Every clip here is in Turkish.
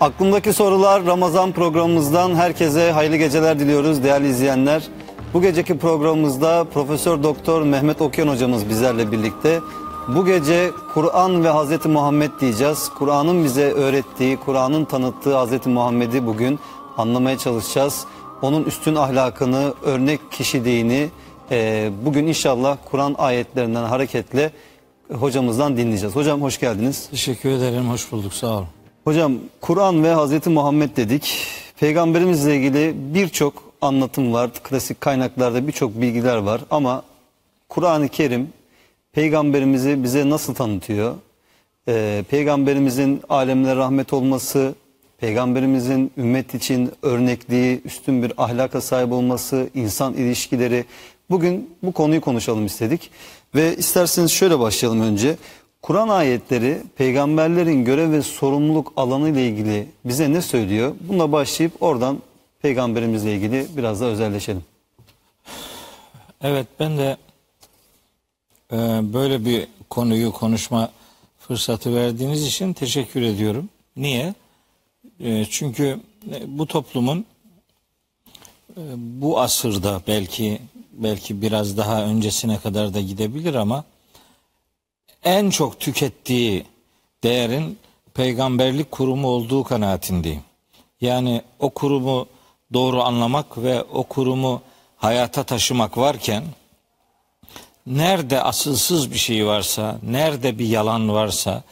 Aklımdaki sorular Ramazan programımızdan herkese hayırlı geceler diliyoruz değerli izleyenler. Bu geceki programımızda Profesör Doktor Mehmet Okyan hocamız bizlerle birlikte. Bu gece Kur'an ve Hazreti Muhammed diyeceğiz. Kur'an'ın bize öğrettiği, Kur'an'ın tanıttığı Hazreti Muhammed'i bugün anlamaya çalışacağız. Onun üstün ahlakını, örnek kişiliğini e, bugün inşallah Kur'an ayetlerinden hareketle hocamızdan dinleyeceğiz. Hocam hoş geldiniz. Teşekkür ederim. Hoş bulduk. Sağ olun. Hocam Kur'an ve Hazreti Muhammed dedik. Peygamberimizle ilgili birçok anlatım var. Klasik kaynaklarda birçok bilgiler var. Ama Kur'an-ı Kerim peygamberimizi bize nasıl tanıtıyor? Ee, peygamberimizin alemlere rahmet olması, peygamberimizin ümmet için örnekliği, üstün bir ahlaka sahip olması, insan ilişkileri. Bugün bu konuyu konuşalım istedik. Ve isterseniz şöyle başlayalım önce. Kur'an ayetleri peygamberlerin görev ve sorumluluk alanı ile ilgili bize ne söylüyor? Bununla başlayıp oradan peygamberimizle ilgili biraz daha özelleşelim. Evet ben de e, böyle bir konuyu konuşma fırsatı verdiğiniz için teşekkür ediyorum. Niye? E, çünkü e, bu toplumun e, bu asırda belki belki biraz daha öncesine kadar da gidebilir ama en çok tükettiği değerin peygamberlik kurumu olduğu kanaatindeyim. Yani o kurumu doğru anlamak ve o kurumu hayata taşımak varken nerede asılsız bir şey varsa, nerede bir yalan varsa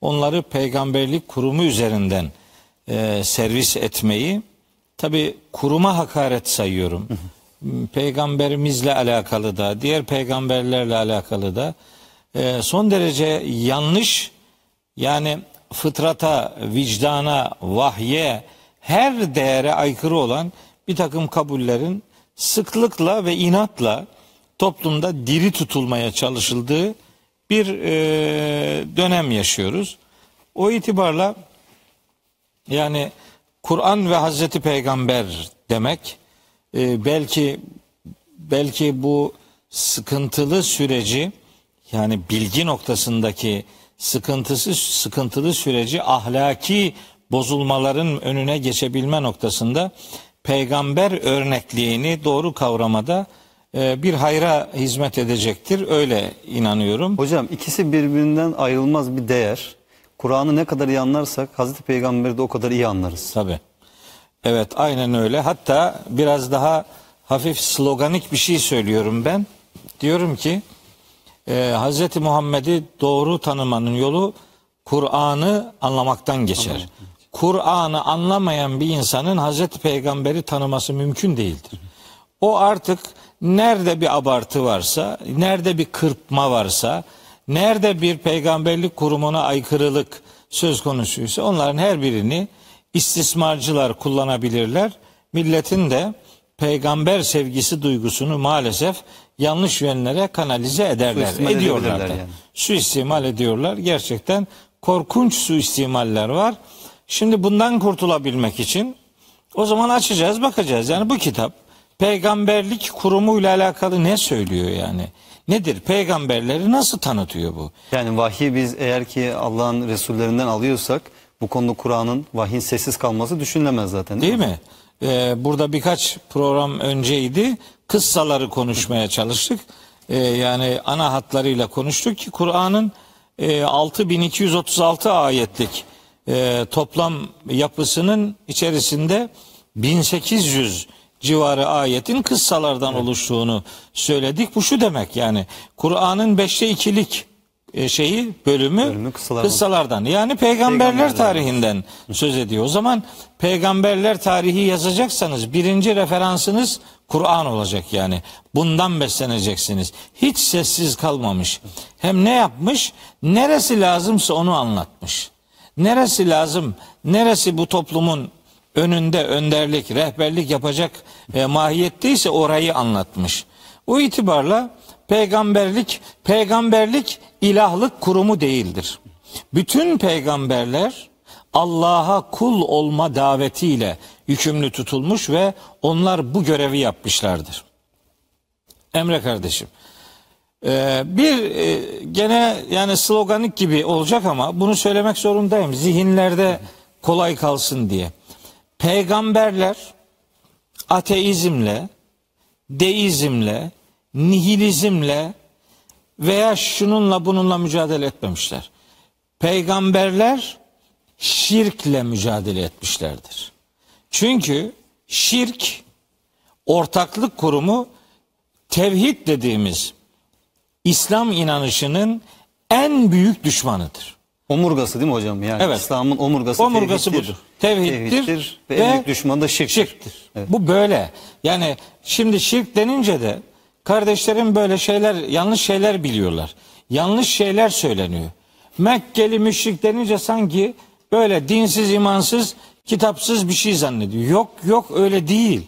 onları peygamberlik kurumu üzerinden e, servis etmeyi tabi kuruma hakaret sayıyorum. Peygamberimizle alakalı da, diğer peygamberlerle alakalı da e, son derece yanlış yani fıtrata, vicdana, vahye, her değere aykırı olan bir takım kabullerin sıklıkla ve inatla toplumda diri tutulmaya çalışıldığı bir e, dönem yaşıyoruz. O itibarla yani Kur'an ve Hazreti Peygamber demek e, belki belki bu sıkıntılı süreci yani bilgi noktasındaki sıkıntısı sıkıntılı süreci ahlaki bozulmaların önüne geçebilme noktasında peygamber örnekliğini doğru kavramada e, bir hayra hizmet edecektir. Öyle inanıyorum. Hocam ikisi birbirinden ayrılmaz bir değer. Kur'an'ı ne kadar iyi anlarsak Hazreti Peygamber'i de o kadar iyi anlarız. Tabi. Evet aynen öyle. Hatta biraz daha hafif sloganik bir şey söylüyorum ben. Diyorum ki e, Hz. Muhammed'i doğru tanımanın yolu Kur'an'ı anlamaktan geçer. Kur'an'ı anlamayan bir insanın Hazreti Peygamber'i tanıması mümkün değildir. O artık nerede bir abartı varsa, nerede bir kırpma varsa, nerede bir peygamberlik kurumuna aykırılık söz konusuysa onların her birini istismarcılar kullanabilirler. Milletin de peygamber sevgisi duygusunu maalesef yanlış yönlere kanalize ederler. Suistimal Ediyorlar da. yani. Suistimal ediyorlar. Gerçekten korkunç suistimaller var. Şimdi bundan kurtulabilmek için o zaman açacağız, bakacağız. Yani bu kitap peygamberlik kurumuyla alakalı ne söylüyor yani? Nedir? Peygamberleri nasıl tanıtıyor bu? Yani vahyi biz eğer ki Allah'ın Resullerinden alıyorsak bu konuda Kur'an'ın vahyin sessiz kalması düşünülemez zaten. Değil mi? Ee, burada birkaç program önceydi. Kıssaları konuşmaya çalıştık. Ee, yani ana hatlarıyla konuştuk ki Kur'an'ın e, 6236 ayetlik e, toplam yapısının içerisinde 1800 civarı ayetin kıssalardan oluştuğunu söyledik. Bu şu demek yani Kur'an'ın beşte ikilik e, şeyi bölümü, Bölümü kıssalardan. kıssalardan. Yani peygamberler Peygamberler. tarihinden söz ediyor. O zaman peygamberler tarihi yazacaksanız birinci referansınız Kur'an olacak yani. Bundan besleneceksiniz. Hiç sessiz kalmamış. Hem ne yapmış? Neresi lazımsa onu anlatmış. Neresi lazım? Neresi bu toplumun önünde önderlik, rehberlik yapacak e, mahiyetteyse orayı anlatmış. O itibarla peygamberlik, peygamberlik ilahlık kurumu değildir. Bütün peygamberler Allah'a kul olma davetiyle yükümlü tutulmuş ve onlar bu görevi yapmışlardır. Emre kardeşim, ee, bir e, gene yani sloganik gibi olacak ama bunu söylemek zorundayım. Zihinlerde kolay kalsın diye. Peygamberler ateizmle, deizmle, nihilizmle veya şununla bununla mücadele etmemişler. Peygamberler şirkle mücadele etmişlerdir. Çünkü şirk ortaklık kurumu tevhid dediğimiz İslam inanışının en büyük düşmanıdır. Omurgası değil mi hocam? Yani Evet. İslam'ın omurgası, Omurgası tevhiddir. budur. Tevhiddir, ve, en büyük düşmanı da şirktir. şirktir. Evet. Bu böyle. Yani şimdi şirk denince de kardeşlerim böyle şeyler yanlış şeyler biliyorlar. Yanlış şeyler söyleniyor. Mekkeli müşrik denince sanki böyle dinsiz, imansız, kitapsız bir şey zannediyor. Yok yok öyle değil.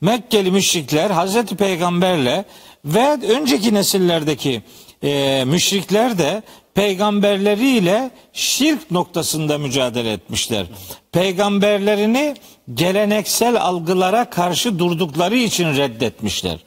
Mekkeli müşrikler Hazreti Peygamberle ve önceki nesillerdeki e, müşrikler de peygamberleriyle şirk noktasında mücadele etmişler. Peygamberlerini geleneksel algılara karşı durdukları için reddetmişler.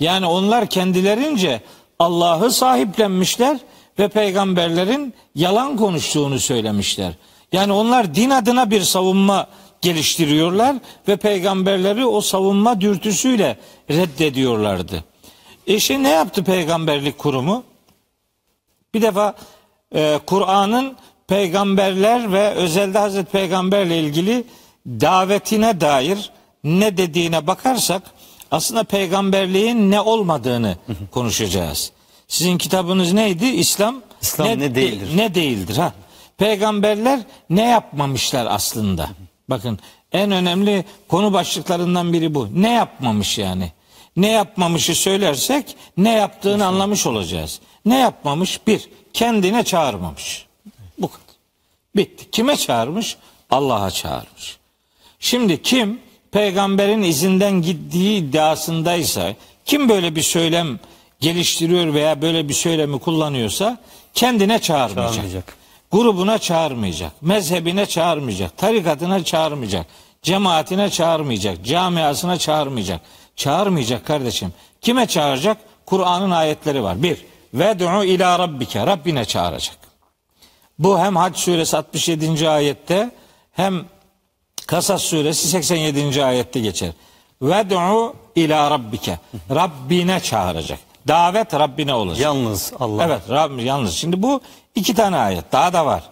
Yani onlar kendilerince Allah'ı sahiplenmişler ve peygamberlerin yalan konuştuğunu söylemişler. Yani onlar din adına bir savunma geliştiriyorlar ve peygamberleri o savunma dürtüsüyle reddediyorlardı. E şimdi ne yaptı peygamberlik kurumu? Bir defa e, Kur'an'ın peygamberler ve özelde Hazreti Peygamberle ilgili davetine dair ne dediğine bakarsak aslında peygamberliğin ne olmadığını konuşacağız. Sizin kitabınız neydi? İslam, İslam ne değildir? Ne değildir ha? Peygamberler ne yapmamışlar aslında? Bakın en önemli konu başlıklarından biri bu. Ne yapmamış yani? Ne yapmamışı söylersek ne yaptığını anlamış olacağız. Ne yapmamış? Bir, kendine çağırmamış. Bu kadar. Bitti. Kime çağırmış? Allah'a çağırmış. Şimdi kim peygamberin izinden gittiği iddiasındaysa, kim böyle bir söylem geliştiriyor veya böyle bir söylemi kullanıyorsa kendine çağırmayacak. Çağırmayacak. Grubuna çağırmayacak, mezhebine çağırmayacak, tarikatına çağırmayacak, cemaatine çağırmayacak, camiasına çağırmayacak. Çağırmayacak kardeşim. Kime çağıracak? Kur'an'ın ayetleri var. Bir, ved'u ila rabbike. Rabbine çağıracak. Bu hem Hac suresi 67. ayette hem Kasas suresi 87. ayette geçer. Ved'u ila rabbike. Rabbine çağıracak. Davet Rabbine olacak. Yalnız Allah. Evet Rabbim yalnız. Şimdi bu iki tane ayet daha da var.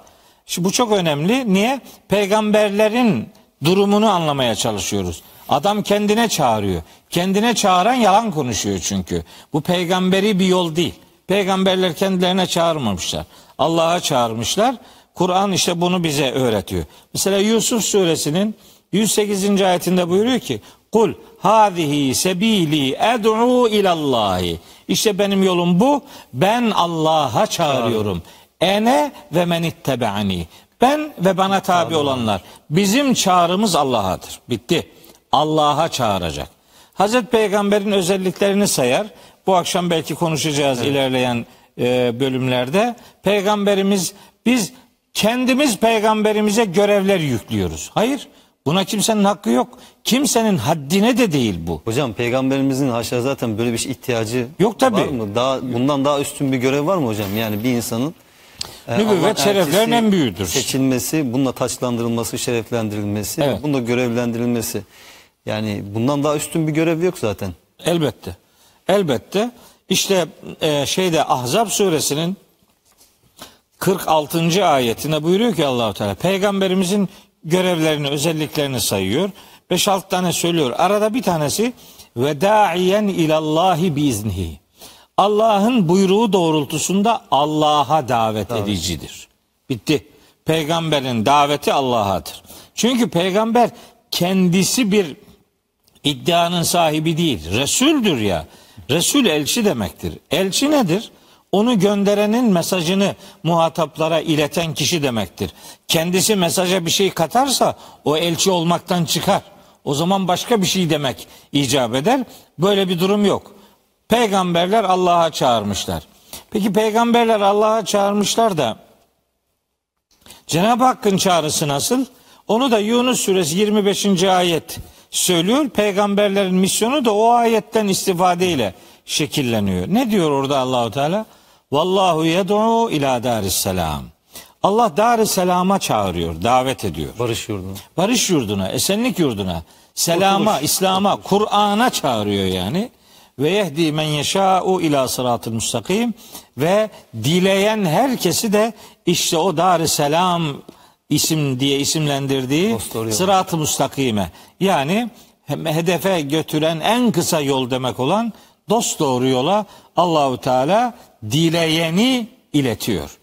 Şimdi bu çok önemli. Niye? Peygamberlerin durumunu anlamaya çalışıyoruz. Adam kendine çağırıyor. Kendine çağıran yalan konuşuyor çünkü. Bu peygamberi bir yol değil. Peygamberler kendilerine çağırmamışlar. Allah'a çağırmışlar. Kur'an işte bunu bize öğretiyor. Mesela Yusuf suresinin 108. ayetinde buyuruyor ki Kul hadihi sebili ed'u ilallahi. İşte benim yolum bu. Ben Allah'a çağırıyorum. Ene ve men ittebe'ani. Ben ve bana tabi olanlar. Bizim çağrımız Allah'adır. Bitti. Allah'a çağıracak. Hazreti Peygamber'in özelliklerini sayar. Bu akşam belki konuşacağız ilerleyen e, bölümlerde. Peygamberimiz biz kendimiz peygamberimize görevler yüklüyoruz. Hayır. Buna kimsenin hakkı yok. Kimsenin haddine de değil bu. Hocam peygamberimizin haşa zaten böyle bir şey ihtiyacı Yok tabii. var mı? Daha, bundan daha üstün bir görev var mı hocam? Yani bir insanın e, Nübüvvet şereflerin en büyüğüdür. Seçilmesi, bununla taçlandırılması, şereflendirilmesi, Evet. bununla görevlendirilmesi. Yani bundan daha üstün bir görev yok zaten. Elbette. Elbette. İşte e, şeyde Ahzab suresinin 46. ayetinde buyuruyor ki Allahu Teala peygamberimizin görevlerini, özelliklerini sayıyor. 5-6 tane söylüyor. Arada bir tanesi ve da'iyen ilallahi biiznihi. Allah'ın buyruğu doğrultusunda Allah'a davet edicidir. Bitti. Peygamberin daveti Allah'adır. Çünkü peygamber kendisi bir iddianın sahibi değil. Resuldür ya. Resul elçi demektir. Elçi nedir? Onu gönderenin mesajını muhataplara ileten kişi demektir. Kendisi mesaja bir şey katarsa o elçi olmaktan çıkar. O zaman başka bir şey demek icap eder. Böyle bir durum yok. Peygamberler Allah'a çağırmışlar. Peki peygamberler Allah'a çağırmışlar da Cenab-ı Hakk'ın çağrısı nasıl? Onu da Yunus suresi 25. ayet söylüyor. Peygamberlerin misyonu da o ayetten istifadeyle şekilleniyor. Ne diyor orada Allahu Teala? Vallahu yed'u ila daris selam. Allah dar selama çağırıyor, davet ediyor. Barış yurduna. Barış yurduna, esenlik yurduna, selama, Kurtuluş. İslam'a, Kur'an'a çağırıyor yani. Ve yehdi men yeşâ'u ila sıratı müstakim ve dileyen herkesi de işte o dar selam isim diye isimlendirdiği sırat-ı müstakime. Yani hedefe götüren en kısa yol demek olan dost doğru yola Allahu Teala dileyeni iletiyor.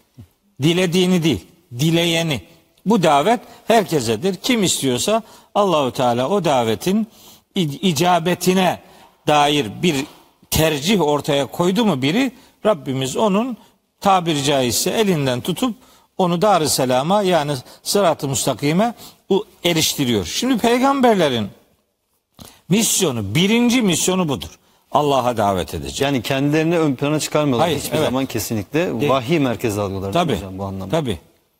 Dilediğini değil, dileyeni. Bu davet herkesedir. Kim istiyorsa Allahu Teala o davetin icabetine dair bir tercih ortaya koydu mu biri Rabbimiz onun tabiri caizse elinden tutup onu dar selama yani sırat-ı müstakime eriştiriyor. Şimdi peygamberlerin misyonu birinci misyonu budur. Allah'a davet edecek. Yani kendilerini ön plana çıkarmıyorlar Hayır, hiçbir evet. zaman kesinlikle. Vahiy merkezi alıyorlar değil mi Tabi. hocam bu anlamda. Tabi.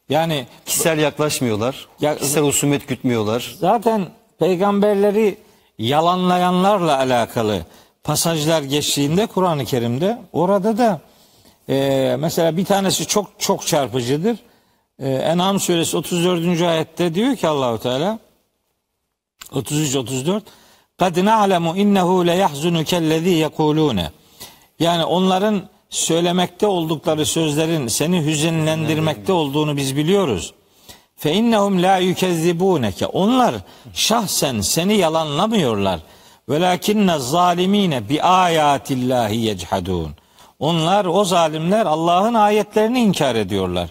Yani Kişisel yaklaşmıyorlar. Ya- kişisel husumet gütmüyorlar. Zaten peygamberleri yalanlayanlarla alakalı pasajlar geçtiğinde Kur'an-ı Kerim'de orada da e, mesela bir tanesi çok çok çarpıcıdır. E, En'am suresi 34. ayette diyor ki Allahu Teala 33 34 Kad na'lemu innehu le yahzunukellezî yekulûne yani onların söylemekte oldukları sözlerin seni hüzünlendirmekte olduğunu biz biliyoruz. Fe innehum la yukezzibuneke. Onlar şahsen seni yalanlamıyorlar. Velakinne zalimine bi ayatillahi yechadun. Onlar o zalimler Allah'ın ayetlerini inkar ediyorlar.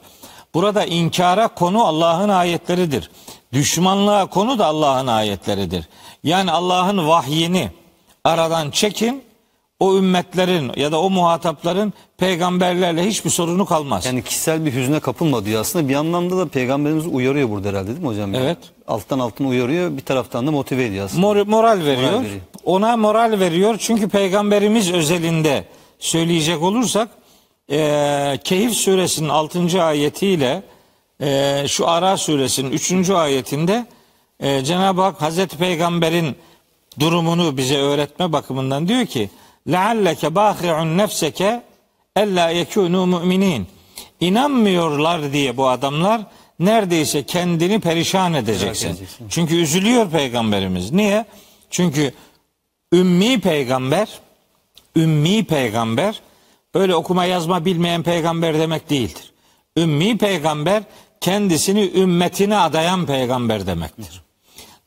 Burada inkara konu Allah'ın ayetleridir. Düşmanlığa konu da Allah'ın ayetleridir. Yani Allah'ın vahyini aradan çekin. O ümmetlerin ya da o muhatapların peygamberlerle hiçbir sorunu kalmaz. Yani kişisel bir hüzne kapılma diyor aslında. Bir anlamda da peygamberimiz uyarıyor burada herhalde değil mi hocam? Evet. Alttan alttan uyarıyor bir taraftan da motive ediyor aslında. Mor- moral veriyor. Moral veriyor. Ona moral veriyor. Çünkü peygamberimiz özelinde söyleyecek olursak eee Kehif suresinin 6. ayetiyle eee şu Ara suresinin 3. ayetinde eee Cenab-ı Hak Hazreti Peygamber'in durumunu bize öğretme bakımından diyor ki لَعَلَّكَ بَاخِعُنْ nefseke ella yekûnû müminin. İnanmıyorlar diye bu adamlar neredeyse kendini perişan edeceksin. edeceksin. Çünkü üzülüyor peygamberimiz. Niye? Çünkü ümmi peygamber, ümmi peygamber öyle okuma yazma bilmeyen peygamber demek değildir. Ümmi peygamber kendisini ümmetine adayan peygamber demektir.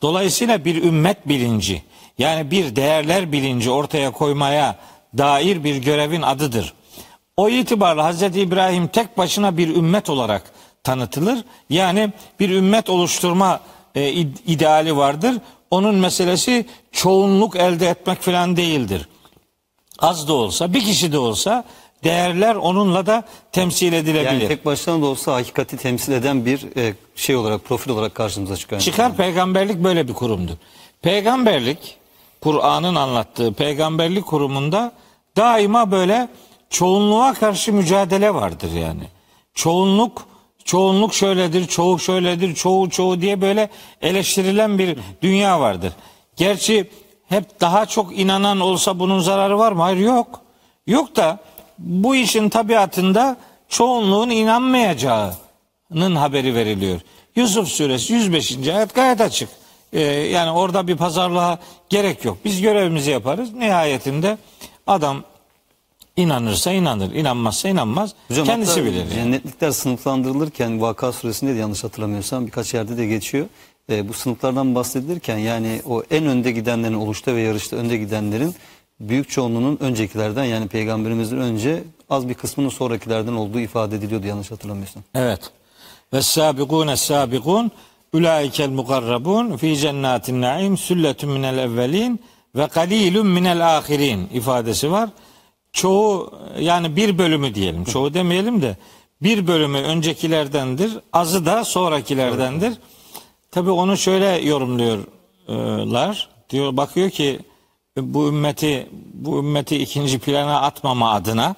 Dolayısıyla bir ümmet bilinci yani bir değerler bilinci ortaya koymaya dair bir görevin adıdır. O itibarla Hazreti İbrahim tek başına bir ümmet olarak tanıtılır. Yani bir ümmet oluşturma e, id- ideali vardır. Onun meselesi çoğunluk elde etmek falan değildir. Az da olsa, bir kişi de olsa değerler onunla da temsil edilebilir. Yani tek başına da olsa hakikati temsil eden bir e, şey olarak, profil olarak karşımıza çıkıyor. Çıkar peygamberlik böyle bir kurumdur. Peygamberlik Kur'an'ın anlattığı peygamberlik kurumunda daima böyle çoğunluğa karşı mücadele vardır yani. Çoğunluk çoğunluk şöyledir, çoğu şöyledir, çoğu çoğu diye böyle eleştirilen bir dünya vardır. Gerçi hep daha çok inanan olsa bunun zararı var mı? Hayır yok. Yok da bu işin tabiatında çoğunluğun inanmayacağının haberi veriliyor. Yusuf suresi 105. ayet gayet açık. Ee, yani orada bir pazarlığa gerek yok. Biz görevimizi yaparız. Nihayetinde adam inanırsa inanır, inanmazsa inanmaz. Hocam Kendisi bilir. yani. Cennetlikler sınıflandırılırken Vaka suresinde de yanlış hatırlamıyorsam birkaç yerde de geçiyor. E, bu sınıflardan bahsedilirken yani o en önde gidenlerin oluşta ve yarışta önde gidenlerin büyük çoğunluğunun öncekilerden yani peygamberimizden önce az bir kısmının sonrakilerden olduğu ifade ediliyordu yanlış hatırlamıyorsam. Evet. Ve sabikun sabikun ulaikel mukarrabun fi cennetin naim sülletun minel evvelin ve kalilun minel ahirin ifadesi var. Çoğu yani bir bölümü diyelim. Çoğu demeyelim de bir bölümü öncekilerdendir. Azı da sonrakilerdendir. Tabi onu şöyle yorumluyorlar. Diyor bakıyor ki bu ümmeti bu ümmeti ikinci plana atmama adına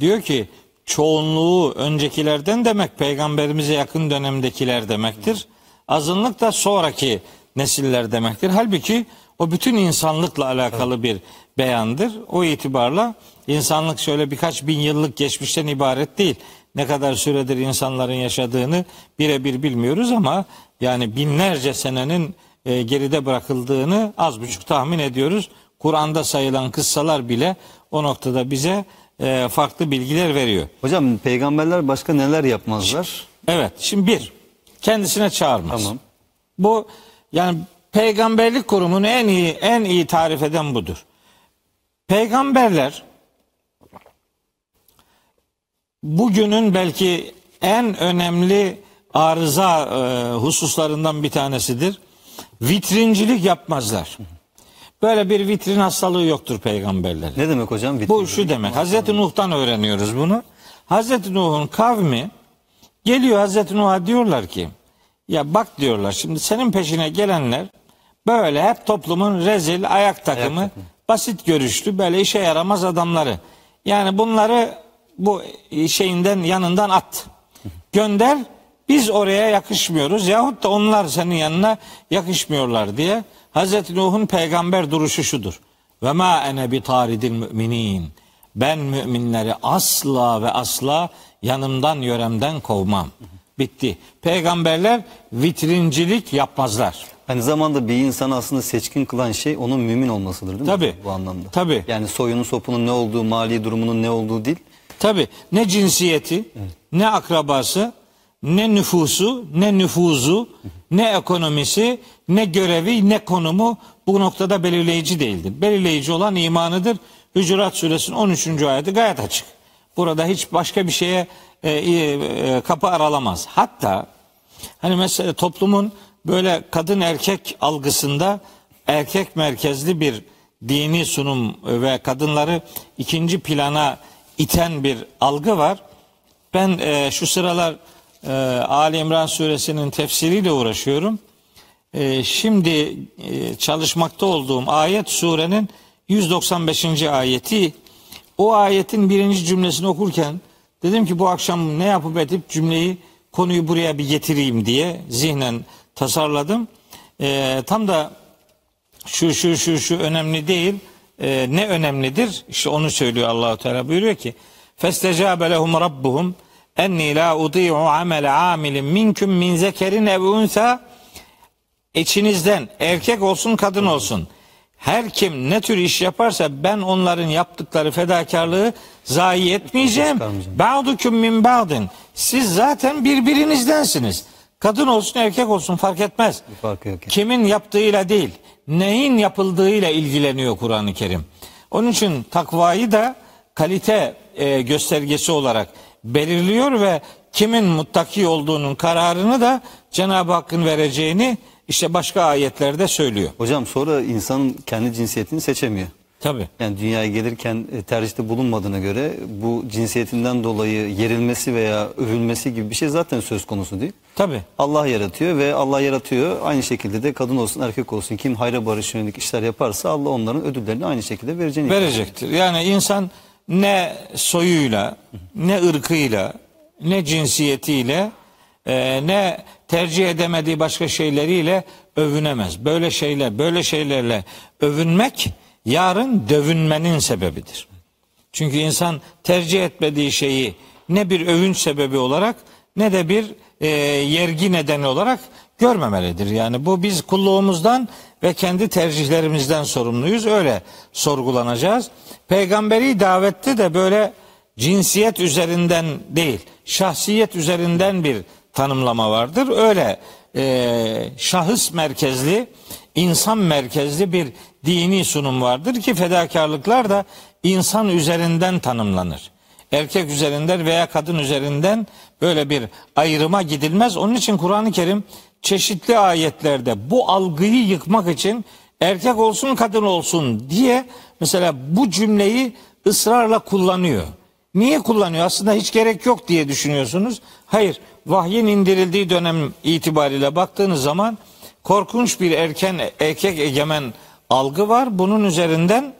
Diyor ki çoğunluğu öncekilerden demek peygamberimize yakın dönemdekiler demektir. Azınlık da sonraki nesiller demektir. Halbuki o bütün insanlıkla alakalı bir beyandır. O itibarla insanlık şöyle birkaç bin yıllık geçmişten ibaret değil. ne kadar süredir insanların yaşadığını birebir bilmiyoruz ama yani binlerce senenin e, geride bırakıldığını az buçuk tahmin ediyoruz. Kur'an'da sayılan kıssalar bile o noktada bize e, farklı bilgiler veriyor. Hocam peygamberler başka neler yapmazlar? Evet şimdi bir kendisine çağırmaz. Tamam. Bu yani peygamberlik kurumunu en iyi en iyi tarif eden budur. Peygamberler bugünün belki en önemli arıza e, hususlarından bir tanesidir. Vitrincilik yapmazlar. Böyle bir vitrin hastalığı yoktur peygamberlerin. Ne demek hocam? Vitrin. Bu şu demek. Hazreti Nuh'tan öğreniyoruz bunu. Hazreti Nuh'un kavmi geliyor Hazreti Nuh'a diyorlar ki ya bak diyorlar şimdi senin peşine gelenler böyle hep toplumun rezil ayak takımı, Ayak takımı. basit görüşlü böyle işe yaramaz adamları. Yani bunları bu şeyinden yanından at. Gönder biz oraya yakışmıyoruz yahut da onlar senin yanına yakışmıyorlar diye Hazreti Nuh'un peygamber duruşu şudur. Ve ma ene bi taridil müminin. Ben müminleri asla ve asla yanımdan yöremden kovmam. Bitti. Peygamberler vitrincilik yapmazlar. Aynı zamanda bir insanı aslında seçkin kılan şey onun mümin olmasıdır değil mi? Tabii. Bu anlamda. Tabii. Yani soyunun sopunun ne olduğu, mali durumunun ne olduğu değil. Tabi ne cinsiyeti, ne akrabası, ne nüfusu, ne nüfuzu, ne ekonomisi, ne görevi, ne konumu bu noktada belirleyici değildir. Belirleyici olan imanıdır. Hücurat suresinin 13. ayeti gayet açık. Burada hiç başka bir şeye e, e, kapı aralamaz. Hatta hani mesela toplumun böyle kadın erkek algısında erkek merkezli bir dini sunum ve kadınları ikinci plana iten bir algı var. Ben e, şu sıralar e, Ali İmran suresinin tefsiriyle uğraşıyorum. E, şimdi e, çalışmakta olduğum ayet surenin 195. ayeti. O ayetin birinci cümlesini okurken dedim ki bu akşam ne yapıp edip cümleyi konuyu buraya bir getireyim diye zihnen tasarladım. E, tam da şu şu şu şu önemli değil. Ee, ne önemlidir? İşte onu söylüyor Allahu Teala buyuruyor ki: "Festecabe lehum rabbuhum enni la udi'u amele amilin minkum min zekerin ev unsa." İçinizden erkek olsun kadın olsun her kim ne tür iş yaparsa ben onların yaptıkları fedakarlığı zayi etmeyeceğim. Ba'dukum min ba'din. Siz zaten birbirinizdensiniz. Kadın olsun erkek olsun fark etmez. Bir farkı yok. Kimin yaptığıyla değil, neyin yapıldığıyla ilgileniyor Kur'an-ı Kerim. Onun için takvayı da kalite e, göstergesi olarak belirliyor ve kimin muttaki olduğunun kararını da Cenab-ı Hakk'ın vereceğini işte başka ayetlerde söylüyor. Hocam sonra insanın kendi cinsiyetini seçemiyor. Tabi. Yani dünyaya gelirken e, tercihte bulunmadığına göre bu cinsiyetinden dolayı yerilmesi veya övülmesi gibi bir şey zaten söz konusu değil. Tabi. Allah yaratıyor ve Allah yaratıyor. Aynı şekilde de kadın olsun erkek olsun kim hayra barış yönelik işler yaparsa Allah onların ödüllerini aynı şekilde vereceğini. Verecektir. Yani insan ne soyuyla, ne ırkıyla, ne cinsiyetiyle, e, ne tercih edemediği başka şeyleriyle övünemez. Böyle şeyler, böyle şeylerle övünmek yarın dövünmenin sebebidir. Çünkü insan tercih etmediği şeyi ne bir övünç sebebi olarak ne de bir e, yergi nedeni olarak görmemelidir. Yani bu biz kulluğumuzdan ve kendi tercihlerimizden sorumluyuz. Öyle sorgulanacağız. Peygamberi davette de böyle cinsiyet üzerinden değil, şahsiyet üzerinden bir tanımlama vardır. Öyle e, şahıs merkezli, insan merkezli bir dini sunum vardır ki fedakarlıklar da insan üzerinden tanımlanır. Erkek üzerinden veya kadın üzerinden böyle bir ayrıma gidilmez. Onun için Kur'an-ı Kerim çeşitli ayetlerde bu algıyı yıkmak için erkek olsun kadın olsun diye mesela bu cümleyi ısrarla kullanıyor. Niye kullanıyor? Aslında hiç gerek yok diye düşünüyorsunuz. Hayır, vahyin indirildiği dönem itibariyle baktığınız zaman korkunç bir erken erkek egemen algı var. Bunun üzerinden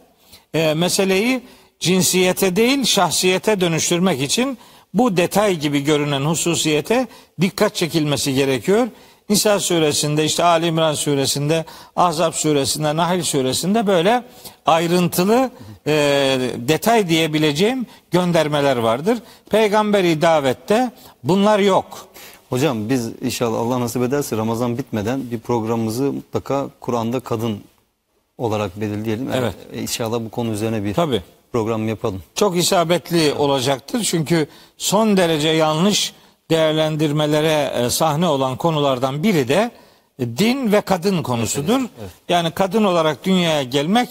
e, meseleyi cinsiyete değil şahsiyete dönüştürmek için bu detay gibi görünen hususiyete dikkat çekilmesi gerekiyor. Nisa suresinde, işte Ali İmran suresinde, Ahzab suresinde, Nahl suresinde böyle ayrıntılı e, detay diyebileceğim göndermeler vardır. Peygamberi davette bunlar yok. Hocam biz inşallah Allah nasip ederse Ramazan bitmeden bir programımızı mutlaka Kur'an'da kadın olarak belirleyelim. Evet. E, İnşallah bu konu üzerine bir Tabii. program yapalım. çok isabetli olacaktır. Çünkü son derece yanlış değerlendirmelere e, sahne olan konulardan biri de e, din ve kadın konusudur. Yani kadın olarak dünyaya gelmek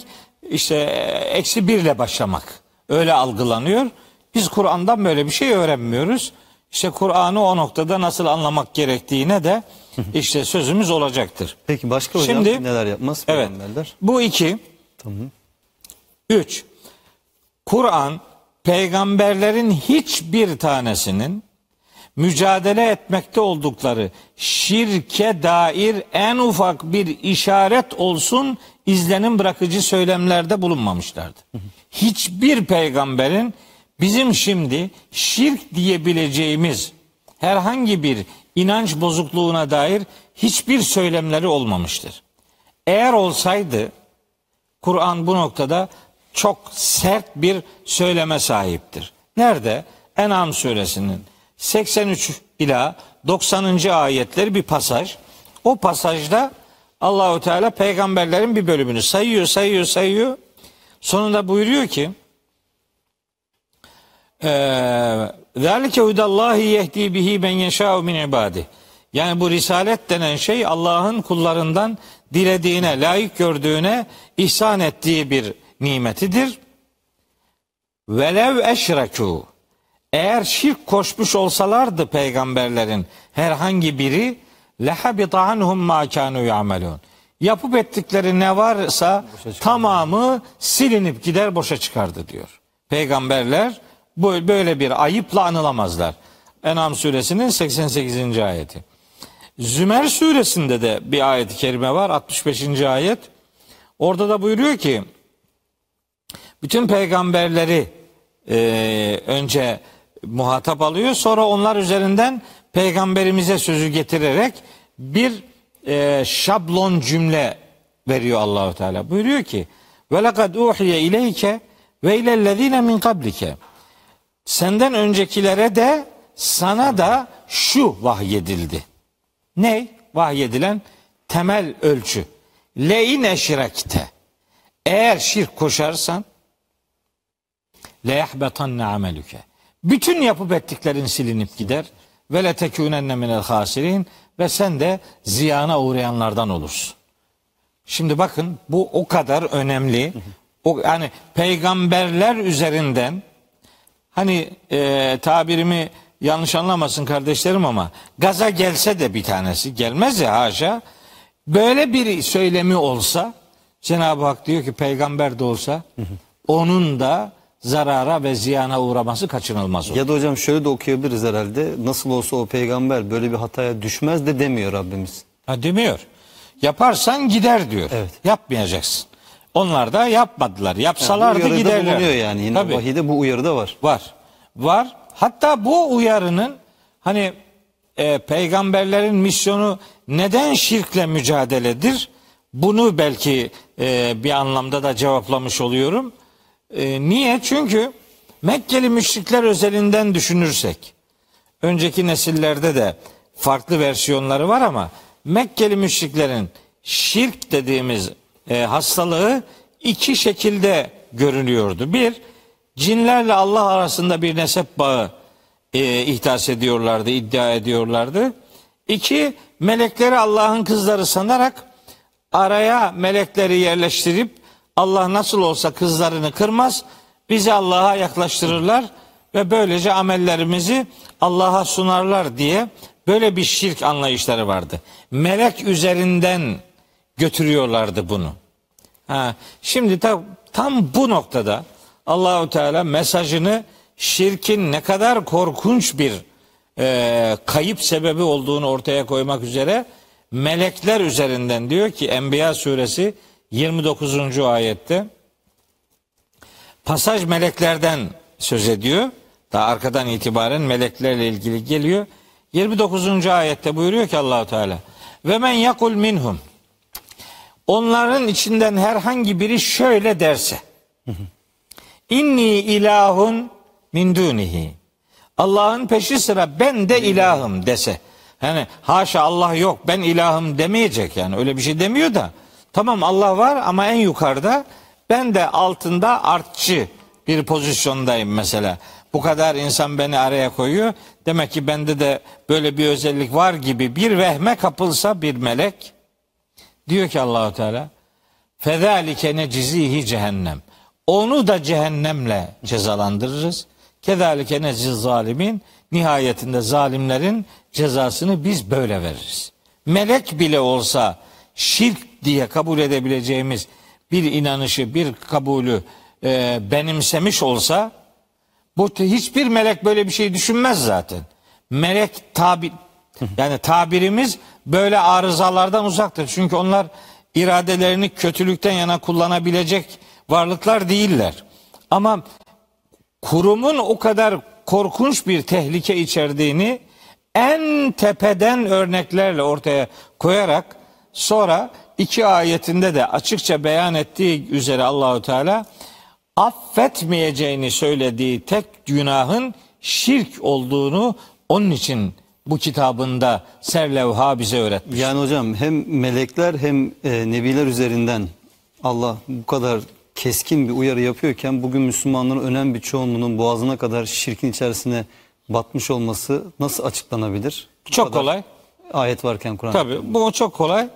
işte e, eksi birle başlamak. Öyle algılanıyor. Biz Kur'an'dan böyle bir şey öğrenmiyoruz. İşte Kur'an'ı o noktada nasıl anlamak gerektiğine de işte sözümüz olacaktır. Peki başka hocam Şimdi- neler yapmaz Evet. Bu iki. Üç. Kur'an peygamberlerin hiçbir tanesinin mücadele etmekte oldukları şirke dair en ufak bir işaret olsun izlenim bırakıcı söylemlerde bulunmamışlardı. Hiçbir peygamberin bizim şimdi şirk diyebileceğimiz herhangi bir inanç bozukluğuna dair hiçbir söylemleri olmamıştır. Eğer olsaydı Kur'an bu noktada çok sert bir söyleme sahiptir. Nerede? En'am suresinin 83 ila 90. ayetleri bir pasaj. O pasajda Allahu Teala peygamberlerin bir bölümünü sayıyor, sayıyor, sayıyor. Sonunda buyuruyor ki Zalike hudallahi yehdi bihi men yeşâ'u min ibadi. Yani bu risalet denen şey Allah'ın kullarından dilediğine, layık gördüğüne ihsan ettiği bir nimetidir. Velev eşrekû. Eğer şirk koşmuş olsalardı peygamberlerin herhangi biri lehabita anhum ma kanu yamelun. Yapıp ettikleri ne varsa tamamı silinip gider boşa çıkardı diyor. Peygamberler böyle bir ayıpla anılamazlar. En'am suresinin 88. ayeti. Zümer suresinde de bir ayet-i kerime var 65. ayet. Orada da buyuruyor ki bütün peygamberleri e, önce muhatap alıyor sonra onlar üzerinden peygamberimize sözü getirerek bir e, şablon cümle veriyor Allahu Teala. Buyuruyor ki ve lekad uhiye ileyke ve ilellezine min kablike. Senden öncekilere de sana da şu vahyedildi. Ne? Vahyedilen temel ölçü. Le'in eşrekte. Eğer şirk koşarsan le yahbetanne amelüke. Bütün yapıp ettiklerin silinip gider ve le tekûnenne minel hasirin ve sen de ziyana uğrayanlardan olursun. Şimdi bakın bu o kadar önemli. O yani peygamberler üzerinden hani e, tabirimi yanlış anlamasın kardeşlerim ama gaza gelse de bir tanesi gelmez ya haşa böyle bir söylemi olsa Cenab-ı Hak diyor ki peygamber de olsa onun da zarara ve ziyana uğraması kaçınılmaz olur. Ya da hocam şöyle de okuyabiliriz herhalde. Nasıl olsa o peygamber böyle bir hataya düşmez de demiyor Rabbimiz. Ha, demiyor. Yaparsan gider diyor. Evet. Yapmayacaksın. Onlar da yapmadılar. Bu Yapsalardı uyarıda giderler. bulunuyor yani. Yine Tabii. vahide bu uyarı da var. Var. Var. Hatta bu uyarının hani e, peygamberlerin misyonu neden şirkle mücadeledir? Bunu belki e, bir anlamda da cevaplamış oluyorum. E, niye? Çünkü Mekkeli müşrikler özelinden düşünürsek önceki nesillerde de farklı versiyonları var ama Mekkeli müşriklerin şirk dediğimiz e, hastalığı iki şekilde görünüyordu. Bir, cinlerle Allah arasında bir nesep bağı e, ihdas ediyorlardı, iddia ediyorlardı. İki, melekleri Allah'ın kızları sanarak araya melekleri yerleştirip Allah nasıl olsa kızlarını kırmaz, bizi Allah'a yaklaştırırlar ve böylece amellerimizi Allah'a sunarlar diye böyle bir şirk anlayışları vardı. Melek üzerinden götürüyorlardı bunu. Ha, şimdi tam, tam bu noktada Allahu Teala mesajını şirkin ne kadar korkunç bir e, kayıp sebebi olduğunu ortaya koymak üzere melekler üzerinden diyor ki Enbiya suresi 29. ayette pasaj meleklerden söz ediyor. Daha arkadan itibaren meleklerle ilgili geliyor. 29. ayette buyuruyor ki Allahu Teala Ve men yakul minhum. Onların içinden herhangi biri şöyle derse. İnni ilahun min dunihi. Allah'ın peşi sıra ben de ilahım dese. Yani haşa Allah yok ben ilahım demeyecek yani öyle bir şey demiyor da. Tamam Allah var ama en yukarıda ben de altında artçı bir pozisyondayım mesela. Bu kadar insan beni araya koyuyor. Demek ki bende de böyle bir özellik var gibi bir vehme kapılsa bir melek diyor ki Allahu Teala Fezalike necizihi cehennem. Onu da cehennemle cezalandırırız. Kedalike neciz zalimin. Nihayetinde zalimlerin cezasını biz böyle veririz. Melek bile olsa şirk diye kabul edebileceğimiz bir inanışı, bir kabulü e, benimsemiş olsa bu hiçbir melek böyle bir şey düşünmez zaten. Melek tabi yani tabirimiz böyle arızalardan uzaktır. Çünkü onlar iradelerini kötülükten yana kullanabilecek varlıklar değiller. Ama kurumun o kadar korkunç bir tehlike içerdiğini en tepeden örneklerle ortaya koyarak sonra iki ayetinde de açıkça beyan ettiği üzere Allahü Teala affetmeyeceğini söylediği tek günahın şirk olduğunu onun için bu kitabında serlevha bize öğretmiş. Yani hocam hem melekler hem e, nebiler üzerinden Allah bu kadar keskin bir uyarı yapıyorken bugün Müslümanların önemli bir çoğunluğunun boğazına kadar şirkin içerisine batmış olması nasıl açıklanabilir? Bu Çok kolay. Ayet varken Kur'an. Tabii bu çok kolay.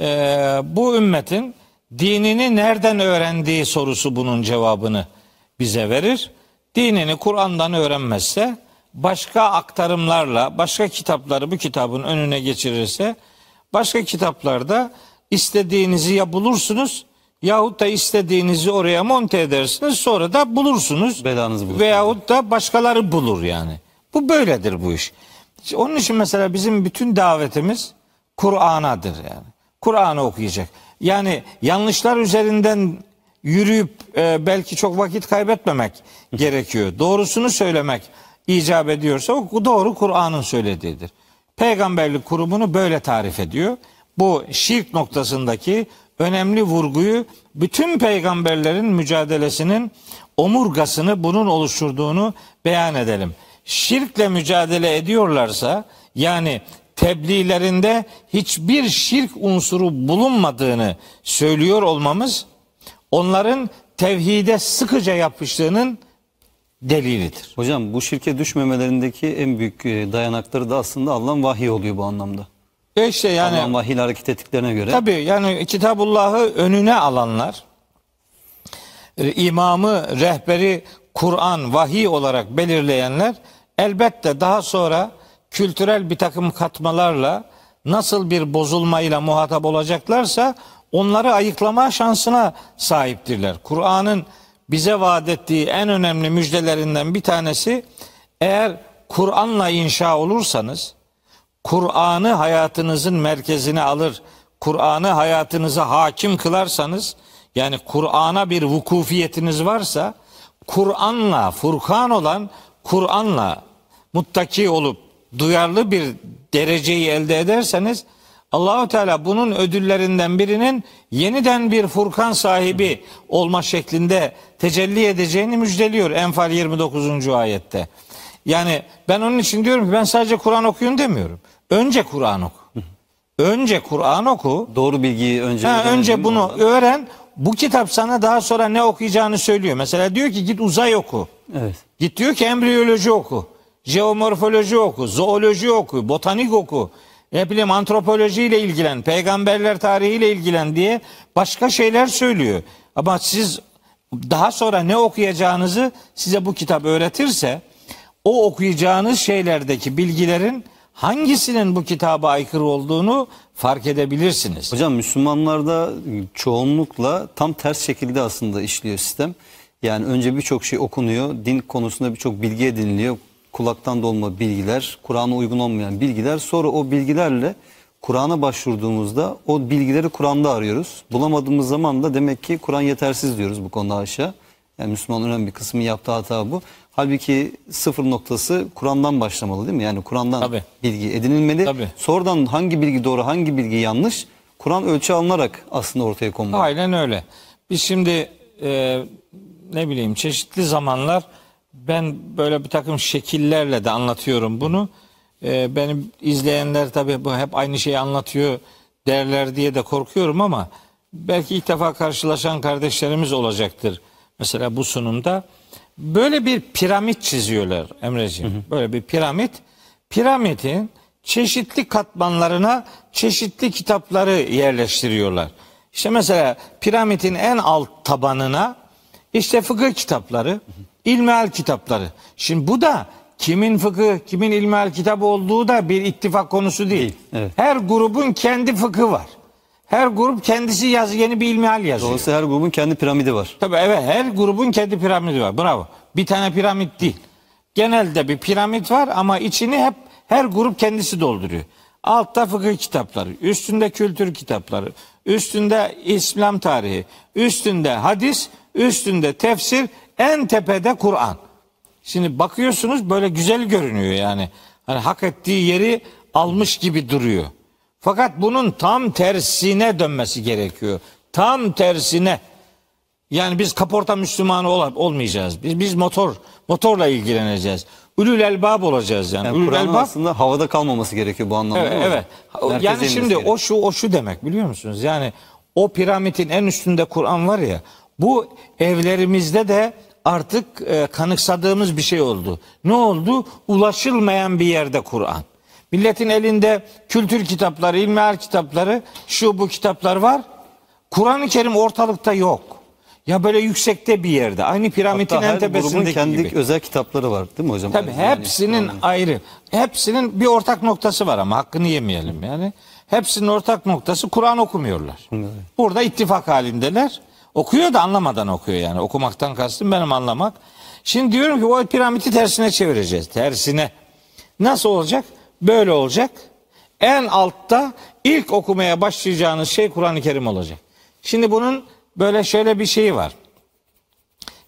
Ee, bu ümmetin dinini nereden öğrendiği sorusu bunun cevabını bize verir. Dinini Kur'an'dan öğrenmezse başka aktarımlarla başka kitapları bu kitabın önüne geçirirse başka kitaplarda istediğinizi ya bulursunuz yahut da istediğinizi oraya monte edersiniz sonra da bulursunuz. Belanızı bulursunuz. Veyahut da başkaları bulur yani. Bu böyledir bu iş. Onun için mesela bizim bütün davetimiz Kur'an'adır yani. Kur'an'ı okuyacak. Yani yanlışlar üzerinden yürüyüp e, belki çok vakit kaybetmemek gerekiyor. Doğrusunu söylemek icap ediyorsa o doğru Kur'an'ın söylediğidir. Peygamberlik kurumunu böyle tarif ediyor. Bu şirk noktasındaki önemli vurguyu bütün peygamberlerin mücadelesinin omurgasını bunun oluşturduğunu beyan edelim. Şirkle mücadele ediyorlarsa yani tebliğlerinde hiçbir şirk unsuru bulunmadığını söylüyor olmamız onların tevhide sıkıca yapıştığının delilidir. Hocam bu şirke düşmemelerindeki en büyük e, dayanakları da aslında Allah'ın vahyi oluyor bu anlamda. E işte yani Allah'ın vahiyle hareket ettiklerine göre. Tabii yani Kitabullah'ı önüne alanlar, e, imamı, rehberi Kur'an, vahiy olarak belirleyenler elbette daha sonra kültürel bir takım katmalarla nasıl bir bozulmayla muhatap olacaklarsa onları ayıklama şansına sahiptirler. Kur'an'ın bize vaat ettiği en önemli müjdelerinden bir tanesi eğer Kur'an'la inşa olursanız Kur'an'ı hayatınızın merkezine alır, Kur'an'ı hayatınıza hakim kılarsanız, yani Kur'an'a bir vukufiyetiniz varsa, Kur'an'la, Furkan olan Kur'an'la muttaki olup duyarlı bir dereceyi elde ederseniz, Allahu Teala bunun ödüllerinden birinin yeniden bir Furkan sahibi olma şeklinde tecelli edeceğini müjdeliyor Enfal 29. ayette. Yani ben onun için diyorum ki ben sadece Kur'an okuyun demiyorum. Önce Kur'an oku. Önce Kur'an oku. Doğru bilgiyi önce Ha, önce bunu orada? öğren. Bu kitap sana daha sonra ne okuyacağını söylüyor. Mesela diyor ki git uzay oku. Evet. Git diyor ki embriyoloji oku. Jeomorfoloji oku. Zooloji oku. Botanik oku. Ne bileyim antropolojiyle ilgilen. Peygamberler tarihiyle ilgilen diye başka şeyler söylüyor. Ama siz daha sonra ne okuyacağınızı size bu kitap öğretirse o okuyacağınız şeylerdeki bilgilerin hangisinin bu kitaba aykırı olduğunu fark edebilirsiniz. Hocam Müslümanlarda çoğunlukla tam ters şekilde aslında işliyor sistem. Yani önce birçok şey okunuyor. Din konusunda birçok bilgi ediniliyor. Kulaktan dolma bilgiler, Kur'an'a uygun olmayan bilgiler. Sonra o bilgilerle Kur'an'a başvurduğumuzda o bilgileri Kur'an'da arıyoruz. Bulamadığımız zaman da demek ki Kur'an yetersiz diyoruz bu konuda aşağı. Yani Müslümanların önemli bir kısmı yaptığı hata bu. Halbuki sıfır noktası Kur'an'dan başlamalı değil mi? Yani Kur'an'dan Tabii. bilgi edinilmeli. Tabii. Sonradan hangi bilgi doğru, hangi bilgi yanlış Kur'an ölçü alınarak aslında ortaya konmalı. Aynen öyle. Biz şimdi e, ne bileyim çeşitli zamanlar ben böyle bir takım şekillerle de anlatıyorum bunu. E, benim izleyenler tabii bu hep aynı şeyi anlatıyor derler diye de korkuyorum ama belki ilk defa karşılaşan kardeşlerimiz olacaktır. Mesela bu sunumda böyle bir piramit çiziyorlar Emreciğim. Böyle bir piramit. Piramidin çeşitli katmanlarına çeşitli kitapları yerleştiriyorlar. İşte mesela piramidin en alt tabanına işte fıkıh kitapları, ilmihal kitapları. Şimdi bu da kimin fıkıh, kimin ilmihal kitabı olduğu da bir ittifak konusu değil. evet. Her grubun kendi fıkı var. Her grup kendisi yaz yeni bir ilmihal yazıyor. Dolayısıyla her grubun kendi piramidi var. Tabii evet her grubun kendi piramidi var. Bravo. Bir tane piramit değil. Genelde bir piramit var ama içini hep her grup kendisi dolduruyor. Altta fıkıh kitapları, üstünde kültür kitapları, üstünde İslam tarihi, üstünde hadis, üstünde tefsir, en tepede Kur'an. Şimdi bakıyorsunuz böyle güzel görünüyor yani. Hani hak ettiği yeri almış gibi duruyor. Fakat bunun tam tersine dönmesi gerekiyor. Tam tersine. Yani biz kaporta Müslümanı ol- olmayacağız. Biz biz motor motorla ilgileneceğiz. Ülül elbab olacağız yani. Yani Ülül elbab aslında havada kalmaması gerekiyor bu anlamda. Evet, evet. Merkeze Yani şimdi gerekiyor. o şu o şu demek biliyor musunuz? Yani o piramidin en üstünde Kur'an var ya. Bu evlerimizde de artık e, kanıksadığımız bir şey oldu. Ne oldu? Ulaşılmayan bir yerde Kur'an. Milletin elinde kültür kitapları, ilmihal kitapları, şu bu kitaplar var. Kur'an-ı Kerim ortalıkta yok. Ya böyle yüksekte bir yerde. Aynı piramidin Hatta en tepesindeki kendi gibi. özel kitapları var değil mi hocam? Tabii Yani hepsinin Kur'an'ın. ayrı. Hepsinin bir ortak noktası var ama hakkını yemeyelim yani. Hepsinin ortak noktası Kur'an okumuyorlar. Burada ittifak halindeler. Okuyor da anlamadan okuyor yani. Okumaktan kastım benim anlamak. Şimdi diyorum ki o piramidi tersine çevireceğiz. Tersine. Nasıl olacak? Böyle olacak. En altta ilk okumaya başlayacağınız şey Kur'an-ı Kerim olacak. Şimdi bunun böyle şöyle bir şeyi var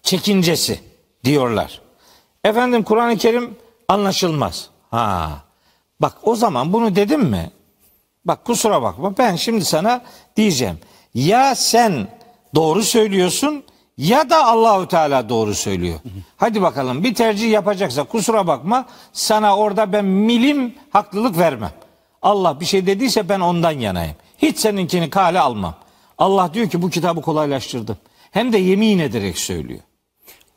çekincesi diyorlar. Efendim Kur'an-ı Kerim anlaşılmaz. Ha. Bak o zaman bunu dedim mi? Bak kusura bakma ben şimdi sana diyeceğim. Ya sen doğru söylüyorsun ya da Allahu Teala doğru söylüyor. Hadi bakalım bir tercih yapacaksa kusura bakma sana orada ben milim haklılık vermem. Allah bir şey dediyse ben ondan yanayım. Hiç seninkini kale almam. Allah diyor ki bu kitabı kolaylaştırdım. Hem de yemin ederek söylüyor.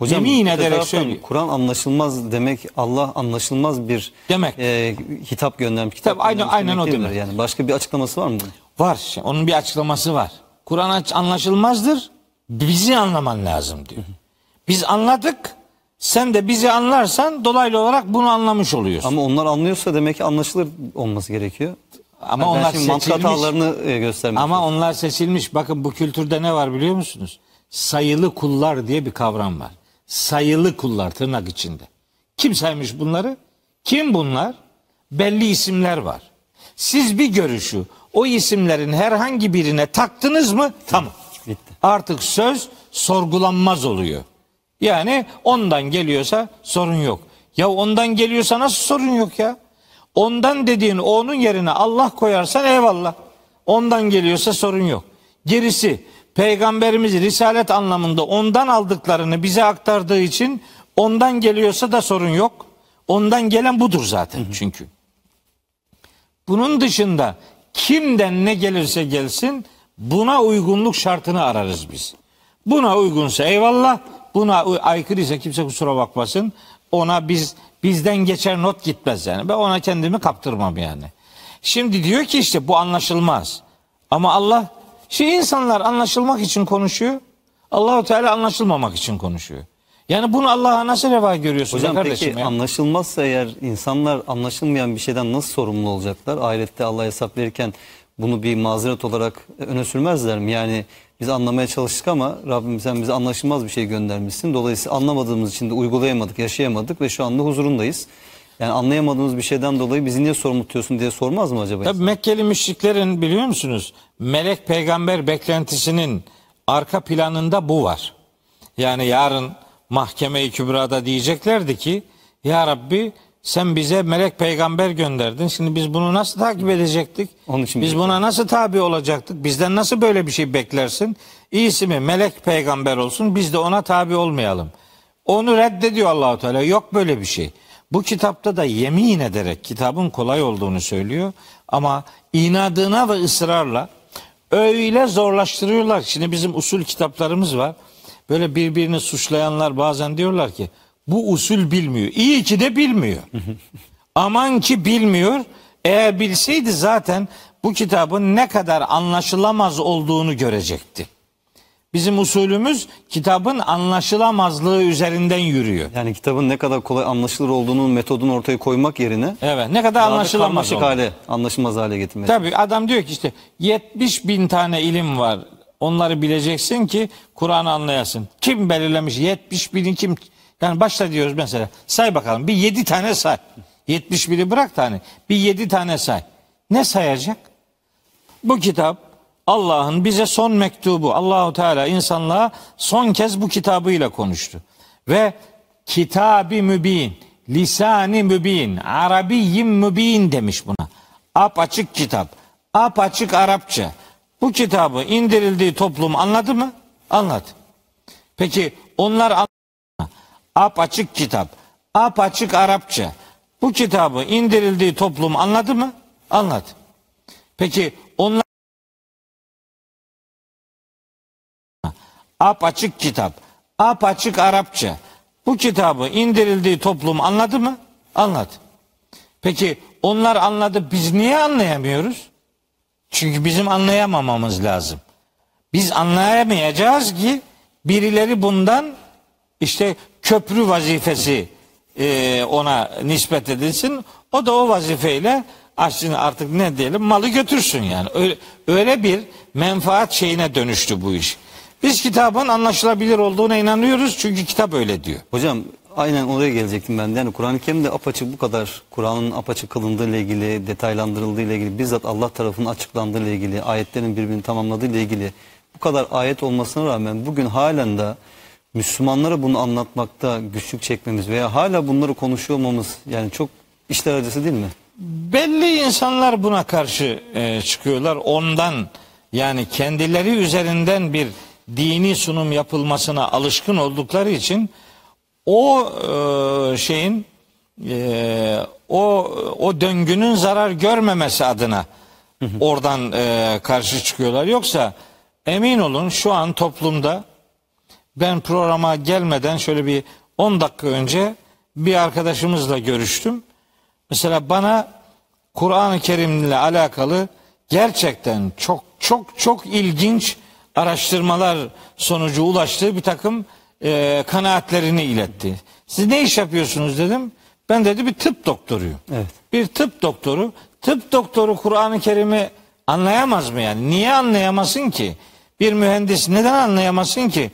Yemin bir ederek söylüyor. Kur'an anlaşılmaz demek Allah anlaşılmaz bir Demek. e, hitap göndermiş. Kitap Tabii, aynen- aynen o demek. Yani başka bir açıklaması var mı? Var. Onun bir açıklaması var. Kur'an anlaşılmazdır. Bizi anlaman lazım diyor. Biz anladık. Sen de bizi anlarsan dolaylı olarak bunu anlamış oluyorsun. Ama onlar anlıyorsa demek ki anlaşılır olması gerekiyor. Ama Yani onlar şimdi mantık seçilmiş. hatalarını e, göstermek Ama istiyorum. onlar seçilmiş. Bakın bu kültürde ne var biliyor musunuz? Sayılı kullar diye bir kavram var. Sayılı kullar tırnak içinde. Kim saymış bunları? Kim bunlar? Belli isimler var. Siz bir görüşü o isimlerin herhangi birine taktınız mı? Tamam. Bitti. Artık söz sorgulanmaz oluyor. Yani ondan geliyorsa sorun yok. Ya ondan geliyorsa nasıl sorun yok ya? Ondan dediğin onun yerine Allah koyarsan eyvallah. Ondan geliyorsa sorun yok. Gerisi peygamberimiz risalet anlamında ondan aldıklarını bize aktardığı için ondan geliyorsa da sorun yok. Ondan gelen budur zaten çünkü. Bunun dışında kimden ne gelirse gelsin buna uygunluk şartını ararız biz. Buna uygunsa eyvallah, buna aykırıysa kimse kusura bakmasın. Ona biz bizden geçer not gitmez yani. Ben ona kendimi kaptırmam yani. Şimdi diyor ki işte bu anlaşılmaz. Ama Allah şimdi insanlar anlaşılmak için konuşuyor. Allahu Teala anlaşılmamak için konuşuyor. Yani bunu Allah'a nasıl reva görüyorsun Hocam kardeşim peki ya? anlaşılmazsa eğer insanlar anlaşılmayan bir şeyden nasıl sorumlu olacaklar? Ahirette Allah hesap verirken bunu bir mazeret olarak öne sürmezler mi? Yani biz anlamaya çalıştık ama Rabbim sen bize anlaşılmaz bir şey göndermişsin. Dolayısıyla anlamadığımız için de uygulayamadık, yaşayamadık ve şu anda huzurundayız. Yani anlayamadığımız bir şeyden dolayı bizi niye sorumlu tutuyorsun diye sormaz mı acaba? Tabii Mekkeli müşriklerin biliyor musunuz? Melek peygamber beklentisinin arka planında bu var. Yani yarın mahkeme-i kübrada diyeceklerdi ki ya Rabbi sen bize melek peygamber gönderdin. Şimdi biz bunu nasıl takip edecektik? Onun için biz buna nasıl tabi olacaktık? Bizden nasıl böyle bir şey beklersin? İyisi mi melek peygamber olsun biz de ona tabi olmayalım. Onu reddediyor Allahu Teala. Yok böyle bir şey. Bu kitapta da yemin ederek kitabın kolay olduğunu söylüyor ama inadına ve ısrarla öyle zorlaştırıyorlar. Şimdi bizim usul kitaplarımız var. Böyle birbirini suçlayanlar bazen diyorlar ki bu usul bilmiyor. İyi ki de bilmiyor. Aman ki bilmiyor. Eğer bilseydi zaten bu kitabın ne kadar anlaşılamaz olduğunu görecekti. Bizim usulümüz kitabın anlaşılamazlığı üzerinden yürüyor. Yani kitabın ne kadar kolay anlaşılır olduğunun metodunu ortaya koymak yerine Evet ne kadar daha da anlaşılamaz karmaşık hale, anlaşılmaz hale getirmek. Tabii adam diyor ki işte 70 bin tane ilim var. Onları bileceksin ki Kur'an'ı anlayasın. Kim belirlemiş 70 bini kim? Yani başla diyoruz mesela. Say bakalım bir 7 tane say. 70 bini bırak tane. Bir 7 tane say. Ne sayacak? Bu kitap Allah'ın bize son mektubu. Allahu Teala insanlığa son kez bu kitabıyla konuştu. Ve kitabı mübin, lisani mübin, arabiyyin mübin demiş buna. Ap açık kitap, ap açık Arapça. Bu kitabı indirildiği toplum anladı mı? Anladı. Peki onlar an- ap açık kitap, ap açık Arapça. Bu kitabı indirildiği toplum anladı mı? Anladı. Peki onlar ap açık kitap, ap açık Arapça. Bu kitabı indirildiği toplum anladı mı? Anladı. Peki onlar anladı biz niye anlayamıyoruz? Çünkü bizim anlayamamamız lazım. Biz anlayamayacağız ki birileri bundan işte köprü vazifesi e, ona nispet edilsin. O da o vazifeyle aslında artık ne diyelim malı götürsün yani. Öyle, öyle bir menfaat şeyine dönüştü bu iş. Biz kitabın anlaşılabilir olduğuna inanıyoruz çünkü kitap öyle diyor. Hocam aynen oraya gelecektim ben de. Yani Kur'an-ı Kerim'de apaçık bu kadar Kur'an'ın apaçık kılındığı ile ilgili, detaylandırıldığı ile ilgili, bizzat Allah tarafından açıklandığı ile ilgili, ayetlerin birbirini tamamladığı ile ilgili bu kadar ayet olmasına rağmen bugün halen de Müslümanlara bunu anlatmakta güçlük çekmemiz veya hala bunları konuşuyor olmamız yani çok işler acısı değil mi? Belli insanlar buna karşı e, çıkıyorlar. Ondan yani kendileri üzerinden bir dini sunum yapılmasına alışkın oldukları için o e, şeyin e, o o döngünün zarar görmemesi adına oradan e, karşı çıkıyorlar. Yoksa emin olun şu an toplumda ben programa gelmeden şöyle bir 10 dakika önce bir arkadaşımızla görüştüm. Mesela bana Kur'an-ı Kerim ile alakalı gerçekten çok çok çok ilginç araştırmalar sonucu ulaştığı bir takım e, kanaatlerini iletti. Siz ne iş yapıyorsunuz dedim. Ben dedi bir tıp doktoruyum. Evet. Bir tıp doktoru. Tıp doktoru Kur'an-ı Kerim'i anlayamaz mı yani? Niye anlayamasın ki? Bir mühendis neden anlayamasın ki?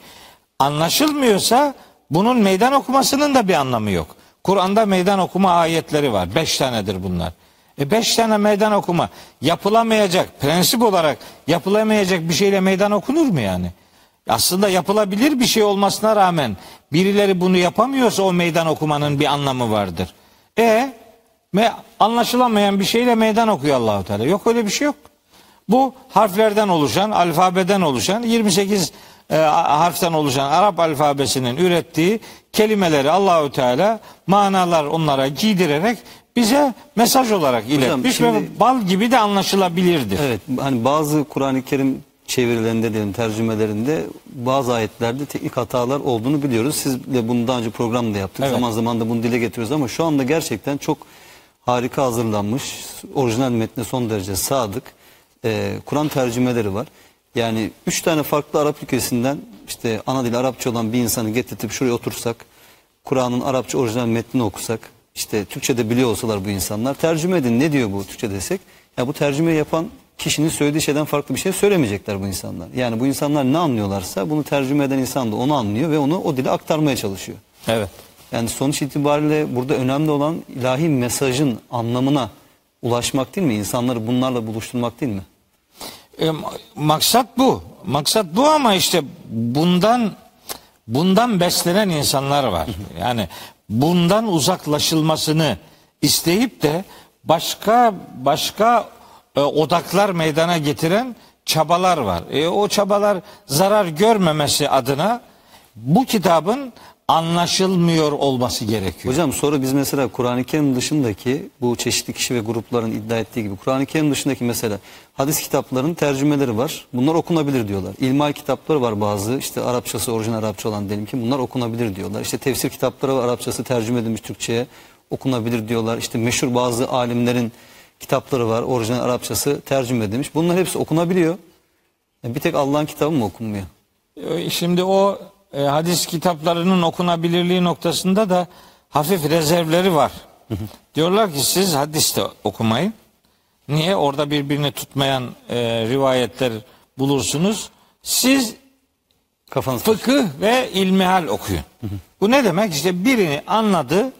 Anlaşılmıyorsa bunun meydan okumasının da bir anlamı yok. Kur'an'da meydan okuma ayetleri var. Beş tanedir bunlar. E beş tane meydan okuma yapılamayacak, prensip olarak yapılamayacak bir şeyle meydan okunur mu yani? Aslında yapılabilir bir şey olmasına rağmen birileri bunu yapamıyorsa o meydan okumanın bir anlamı vardır. E me anlaşılamayan bir şeyle meydan okuyor Allahu Teala. Yok öyle bir şey yok. Bu harflerden oluşan, alfabeden oluşan 28 e, harften oluşan Arap alfabesinin ürettiği kelimeleri Allahü Teala manalar onlara giydirerek bize mesaj olarak iletmiş şimdi- ve bal gibi de anlaşılabilirdir. Evet hani bazı Kur'an-ı Kerim çevirilerinde diyelim tercümelerinde bazı ayetlerde teknik hatalar olduğunu biliyoruz. Sizle bunu daha önce programda yaptık. Evet. Zaman zaman da bunu dile getiriyoruz ama şu anda gerçekten çok harika hazırlanmış, orijinal metne son derece sadık e, Kur'an tercümeleri var. Yani üç tane farklı Arap ülkesinden işte ana dili Arapça olan bir insanı getirtip şuraya otursak, Kur'an'ın Arapça orijinal metnini okusak, işte Türkçe'de biliyor olsalar bu insanlar, tercüme edin ne diyor bu Türkçe desek, ya bu tercüme yapan kişinin söylediği şeyden farklı bir şey söylemeyecekler bu insanlar. Yani bu insanlar ne anlıyorlarsa bunu tercüme eden insan da onu anlıyor ve onu o dile aktarmaya çalışıyor. Evet. Yani sonuç itibariyle burada önemli olan ilahi mesajın anlamına ulaşmak değil mi? İnsanları bunlarla buluşturmak değil mi? E, ma- maksat bu. Maksat bu ama işte bundan bundan beslenen insanlar var. Yani bundan uzaklaşılmasını isteyip de başka başka e, odaklar meydana getiren çabalar var. E, o çabalar zarar görmemesi adına bu kitabın anlaşılmıyor olması gerekiyor. Hocam sonra biz mesela Kur'an-ı Kerim dışındaki bu çeşitli kişi ve grupların iddia ettiği gibi Kur'an-ı Kerim dışındaki mesela hadis kitaplarının tercümeleri var. Bunlar okunabilir diyorlar. İlmihal kitapları var bazı işte Arapçası orijinal Arapça olan diyelim ki bunlar okunabilir diyorlar. İşte tefsir kitapları var Arapçası tercüme edilmiş Türkçe'ye okunabilir diyorlar. İşte meşhur bazı alimlerin kitapları var orijinal Arapçası tercüme edilmiş. Bunlar hepsi okunabiliyor. E, Bir tek Allah'ın kitabı mı okunmuyor? E, Şimdi o e, hadis kitaplarının okunabilirliği noktasında da hafif rezervleri var. Diyorlar ki siz hadis de okumayın. Niye? Orada birbirini tutmayan e, rivayetler bulursunuz. Siz Kafanız fıkıh ve ilmihal okuyun. Bu ne demek? İşte birini anladı,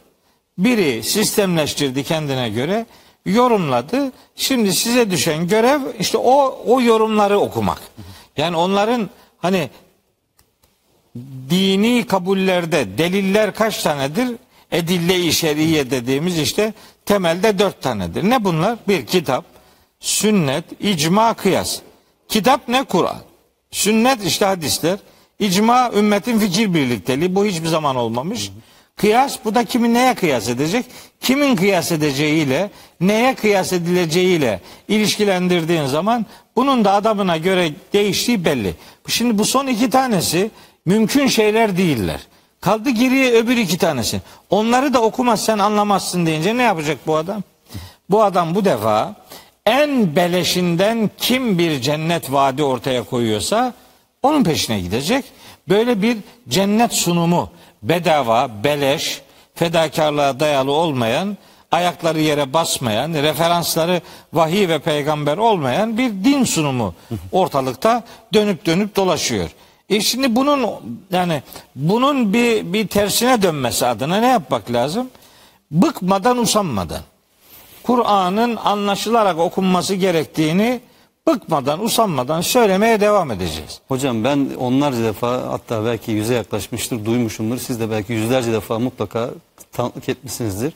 biri sistemleştirdi kendine göre, yorumladı. Şimdi size düşen görev işte o o yorumları okumak. Yani onların hani dini kabullerde deliller kaç tanedir? Edille-i şeriye dediğimiz işte temelde dört tanedir. Ne bunlar? Bir kitap, sünnet, icma, kıyas. Kitap ne? Kur'an. Sünnet işte hadisler. İcma ümmetin fikir birlikteliği. Bu hiçbir zaman olmamış. Kıyas bu da kimi neye kıyas edecek? Kimin kıyas edeceğiyle, neye kıyas edileceğiyle ilişkilendirdiğin zaman bunun da adamına göre değiştiği belli. Şimdi bu son iki tanesi mümkün şeyler değiller. Kaldı geriye öbür iki tanesi. Onları da okumazsan anlamazsın deyince ne yapacak bu adam? Bu adam bu defa en beleşinden kim bir cennet vaadi ortaya koyuyorsa onun peşine gidecek. Böyle bir cennet sunumu bedava, beleş, fedakarlığa dayalı olmayan, ayakları yere basmayan, referansları vahiy ve peygamber olmayan bir din sunumu ortalıkta dönüp dönüp dolaşıyor. E şimdi bunun yani bunun bir bir tersine dönmesi adına ne yapmak lazım? Bıkmadan usanmadan. Kur'an'ın anlaşılarak okunması gerektiğini bıkmadan, usanmadan söylemeye devam edeceğiz. Hocam ben onlarca defa hatta belki yüze yaklaşmıştır, duymuşumdur. Siz de belki yüzlerce defa mutlaka tanıklık etmişsinizdir.